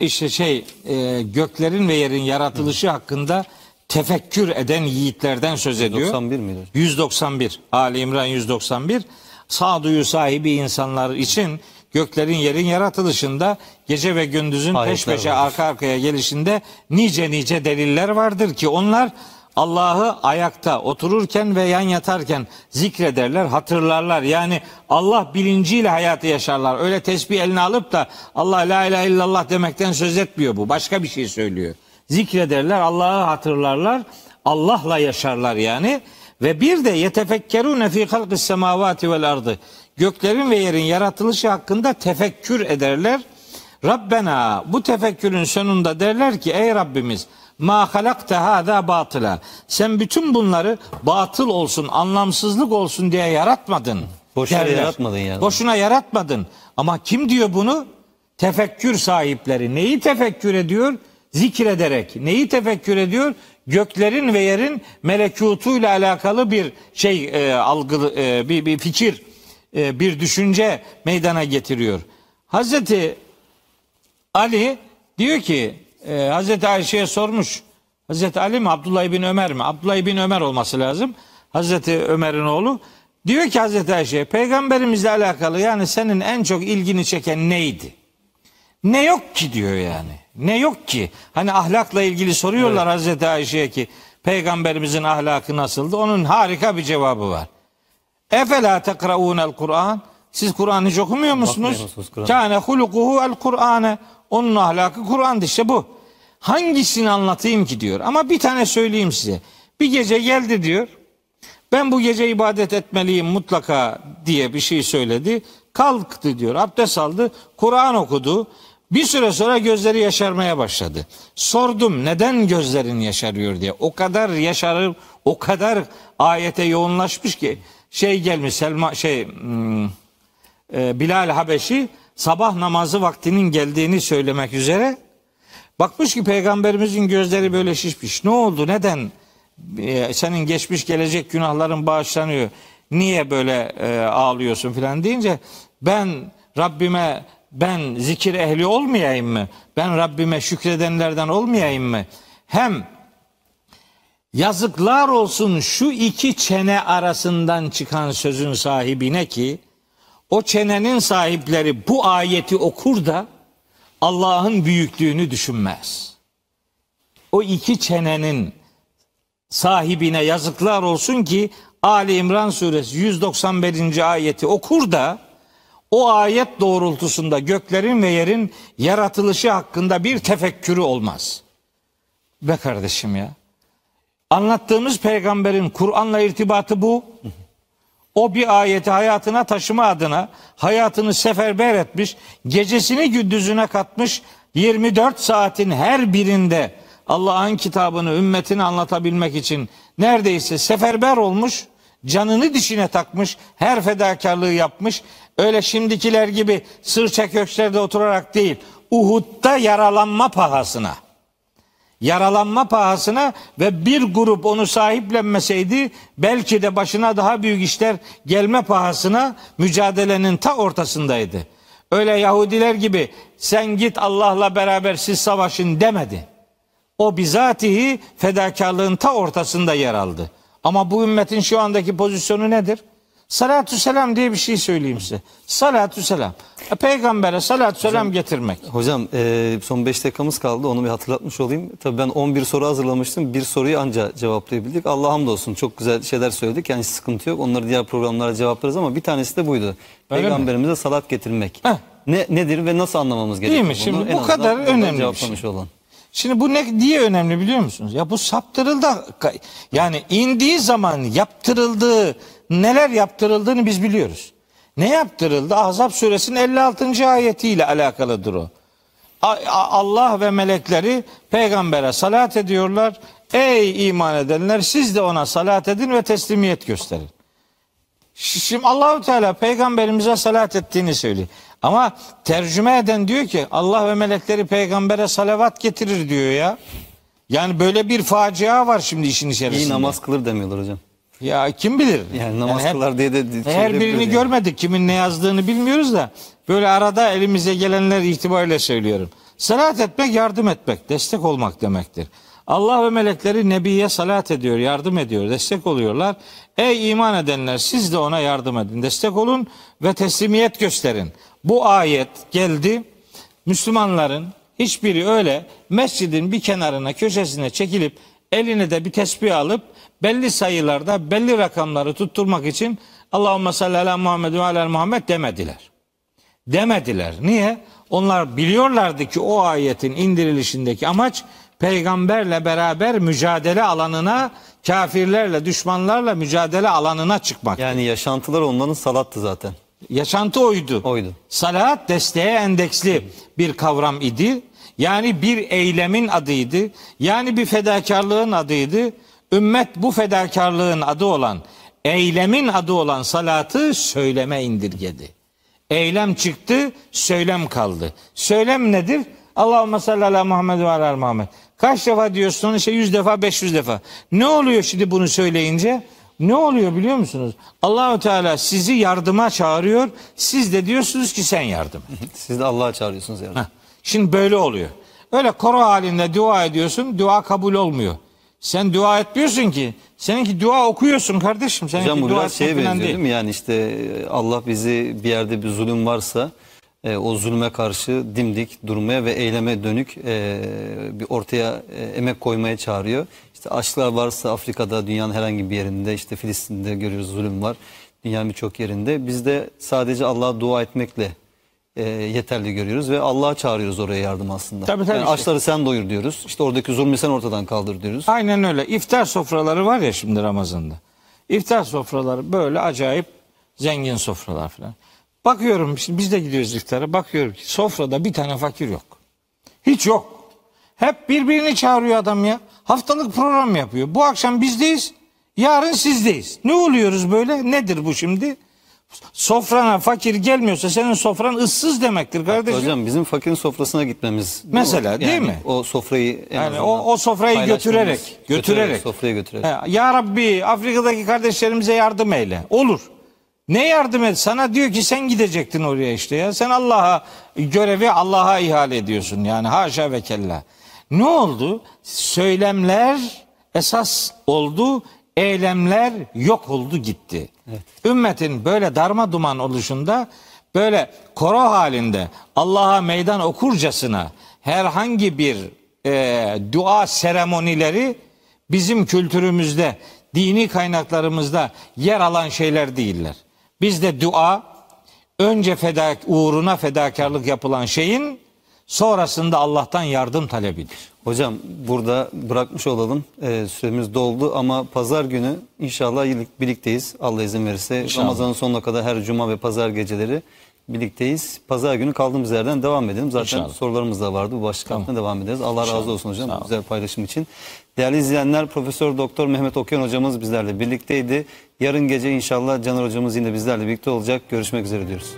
İşte şey e, göklerin ve yerin yaratılışı hakkında tefekkür eden yiğitlerden söz ediyor. 91 miydi hocam? 191 Ali İmran 191 sağduyu sahibi insanlar için göklerin yerin yaratılışında gece ve gündüzün Ayetler peş peşe vardır. arka arkaya gelişinde nice nice deliller vardır ki onlar Allah'ı ayakta otururken ve yan yatarken zikrederler, hatırlarlar. Yani Allah bilinciyle hayatı yaşarlar. Öyle tesbih eline alıp da Allah la ilahe illallah demekten söz etmiyor bu. Başka bir şey söylüyor. Zikrederler, Allah'ı hatırlarlar. Allah'la yaşarlar yani. Ve bir de yetefekkerune fi halkis semavati vel ardı. Göklerin ve yerin yaratılışı hakkında tefekkür ederler. Rabbena bu tefekkürün sonunda derler ki ey Rabbimiz ma halakta hada batıla. Sen bütün bunları batıl olsun, anlamsızlık olsun diye yaratmadın. Boşuna derler. yaratmadın yani. Boşuna yaratmadın. Ama kim diyor bunu? Tefekkür sahipleri. Neyi tefekkür ediyor? Zikrederek. Neyi tefekkür ediyor? Göklerin ve yerin melekutuyla alakalı bir şey e, algılı e, bir, bir fikir, e, bir düşünce meydana getiriyor. Hazreti Ali diyor ki e, Hazreti Ayşe'ye sormuş. Hazreti Ali mi Abdullah bin Ömer mi? Abdullah bin Ömer olması lazım. Hazreti Ömer'in oğlu. Diyor ki Hazreti Ayşe peygamberimizle alakalı yani senin en çok ilgini çeken neydi? Ne yok ki diyor yani. Ne yok ki? Hani ahlakla ilgili soruyorlar Hazreti Ayşe'ye ki peygamberimizin ahlakı nasıldı? Onun harika bir cevabı var. Efela tekraunel Kur'an? Siz Kur'an'ı hiç okumuyor musunuz? Kâne hulukuhu el Kur'ane. Onun ahlakı Kur'an'dı işte bu. Hangisini anlatayım ki diyor. Ama bir tane söyleyeyim size. Bir gece geldi diyor. Ben bu gece ibadet etmeliyim mutlaka diye bir şey söyledi. Kalktı diyor. Abdest aldı. Kur'an okudu. Bir süre sonra gözleri yaşarmaya başladı. Sordum neden gözlerin yaşarıyor diye. O kadar yaşarır, o kadar ayete yoğunlaşmış ki şey gelmiş Selma şey hmm, e, Bilal Habeşi sabah namazı vaktinin geldiğini söylemek üzere bakmış ki peygamberimizin gözleri böyle şişmiş. Ne oldu? Neden? E, senin geçmiş gelecek günahların bağışlanıyor. Niye böyle e, ağlıyorsun filan deyince ben Rabbime ben zikir ehli olmayayım mı? Ben Rabbime şükredenlerden olmayayım mı? Hem yazıklar olsun şu iki çene arasından çıkan sözün sahibine ki o çenenin sahipleri bu ayeti okur da Allah'ın büyüklüğünü düşünmez. O iki çenenin sahibine yazıklar olsun ki Ali İmran suresi 191. ayeti okur da o ayet doğrultusunda göklerin ve yerin yaratılışı hakkında bir tefekkürü olmaz. Be kardeşim ya. Anlattığımız peygamberin Kur'an'la irtibatı bu. O bir ayeti hayatına taşıma adına hayatını seferber etmiş, gecesini gündüzüne katmış, 24 saatin her birinde Allah'ın kitabını ümmetine anlatabilmek için neredeyse seferber olmuş, canını dişine takmış, her fedakarlığı yapmış. Öyle şimdikiler gibi sırça köşklerde oturarak değil, Uhud'da yaralanma pahasına yaralanma pahasına ve bir grup onu sahiplenmeseydi belki de başına daha büyük işler gelme pahasına mücadelenin ta ortasındaydı. Öyle Yahudiler gibi sen git Allah'la beraber siz savaşın demedi. O bizatihi fedakarlığın ta ortasında yer aldı. Ama bu ümmetin şu andaki pozisyonu nedir? Salatü selam diye bir şey söyleyeyim size. Salatü selam. E, Peygambere salatü selam getirmek. Hocam e, son 5 dakikamız kaldı onu bir hatırlatmış olayım. Tabii ben 11 soru hazırlamıştım. Bir soruyu anca cevaplayabildik. Allah hamdolsun çok güzel şeyler söyledik. Yani sıkıntı yok. Onları diğer programlara cevaplarız ama bir tanesi de buydu. Öyle Peygamberimize salat getirmek. Heh. Ne nedir ve nasıl anlamamız gerekiyor? mi? Şimdi bunu? bu En kadar önemli bir şey. olan. Şimdi bu ne diye önemli biliyor musunuz? Ya bu saptırıldı. Yani indiği zaman yaptırıldığı, neler yaptırıldığını biz biliyoruz. Ne yaptırıldı? Ahzab suresinin 56. ayetiyle alakalıdır o. Allah ve melekleri peygambere salat ediyorlar. Ey iman edenler siz de ona salat edin ve teslimiyet gösterin. Şimdi Allahu Teala peygamberimize salat ettiğini söylüyor. Ama tercüme eden diyor ki Allah ve melekleri peygambere salavat getirir diyor ya. Yani böyle bir facia var şimdi işin içerisinde. İyi namaz kılır demiyorlar hocam. Ya kim bilir? Yani namaz hep- kılar diye de her birini yani. görmedik. Kimin ne yazdığını bilmiyoruz da böyle arada elimize gelenler itibariyle söylüyorum. Salat etmek yardım etmek, destek olmak demektir. Allah ve melekleri Nebi'ye salat ediyor, yardım ediyor, destek oluyorlar. Ey iman edenler siz de ona yardım edin, destek olun ve teslimiyet gösterin. Bu ayet geldi. Müslümanların hiçbiri öyle mescidin bir kenarına, köşesine çekilip eline de bir tesbih alıp belli sayılarda belli rakamları tutturmak için Allahümme salli ala Muhammed ve ala Muhammed demediler. Demediler. Niye? Onlar biliyorlardı ki o ayetin indirilişindeki amaç peygamberle beraber mücadele alanına, kafirlerle, düşmanlarla mücadele alanına çıkmak. Yani yaşantılar onların salattı zaten. Yaşantı oydu. Oydu. Salat desteğe endeksli bir kavram idi. Yani bir eylemin adıydı. Yani bir fedakarlığın adıydı. Ümmet bu fedakarlığın adı olan, eylemin adı olan salatı söyleme indirgedi. Eylem çıktı, söylem kaldı. Söylem nedir? Allahümme salli ala Muhammed ve ala Muhammed. Kaç defa diyorsun? İşte yüz defa, beş yüz defa. Ne oluyor şimdi bunu söyleyince? Ne oluyor biliyor musunuz? Allahu Teala sizi yardıma çağırıyor. Siz de diyorsunuz ki sen yardım. Siz de Allah'a çağırıyorsunuz. Heh, Şimdi böyle oluyor. Öyle koro halinde dua ediyorsun, dua kabul olmuyor. Sen dua etmiyorsun ki. Seninki dua okuyorsun kardeşim. Seninki Hocam bu dua biraz şeye benziyor değil. mi? Yani işte e, Allah bizi bir yerde bir zulüm varsa e, o zulme karşı dimdik durmaya ve eyleme dönük e, bir ortaya e, emek koymaya çağırıyor. İşte açlıklar varsa Afrika'da dünyanın herhangi bir yerinde işte Filistin'de görüyoruz zulüm var. Dünyanın birçok yerinde. Biz de sadece Allah'a dua etmekle e, yeterli görüyoruz ve Allah'a çağırıyoruz oraya yardım aslında. Tabii, tabii yani işte. açları sen doyur diyoruz. İşte oradaki zulmü sen ortadan kaldır diyoruz. Aynen öyle. İftar sofraları var ya şimdi Ramazan'da. İftar sofraları böyle acayip zengin sofralar falan. Bakıyorum şimdi biz de gidiyoruz iftara. Bakıyorum ki sofrada bir tane fakir yok. Hiç yok. Hep birbirini çağırıyor adam ya. Haftalık program yapıyor. Bu akşam bizdeyiz. Yarın sizdeyiz. Ne oluyoruz böyle? Nedir bu şimdi? Sofrana fakir gelmiyorsa senin sofran ıssız demektir kardeşim. Hocam bizim fakirin sofrasına gitmemiz. Mesela, değil mi? O sofrayı en Yani azından o, o sofrayı paylaşmamız, götürerek, götürerek. Sofraya götürerek. He, Ya Rabbi Afrika'daki kardeşlerimize yardım eyle. Olur. Ne yardım et? Sana diyor ki sen gidecektin oraya işte ya. Sen Allah'a görevi Allah'a ihale ediyorsun yani haşa ve kella. Ne oldu? Söylemler esas oldu, eylemler yok oldu gitti. Ümmetin böyle darma duman oluşunda böyle koro halinde Allah'a meydan okurcasına herhangi bir e, dua seremonileri bizim kültürümüzde, dini kaynaklarımızda yer alan şeyler değiller. Bizde dua önce feda uğruna fedakarlık yapılan şeyin sonrasında Allah'tan yardım talebidir. Hocam burada bırakmış olalım. Ee, süremiz doldu ama pazar günü inşallah birlik- birlikteyiz. Allah izin verirse. İnşallah. Ramazanın sonuna kadar her cuma ve pazar geceleri birlikteyiz. Pazar günü kaldığımız yerden devam edelim. Zaten İnşallah. sorularımız da vardı. Bu başlık altında devam ederiz. Allah razı olsun hocam Sağ güzel paylaşım için. Değerli izleyenler Profesör Doktor Mehmet Okyan hocamız bizlerle birlikteydi. Yarın gece inşallah Caner hocamız yine bizlerle birlikte olacak. Görüşmek üzere diyoruz.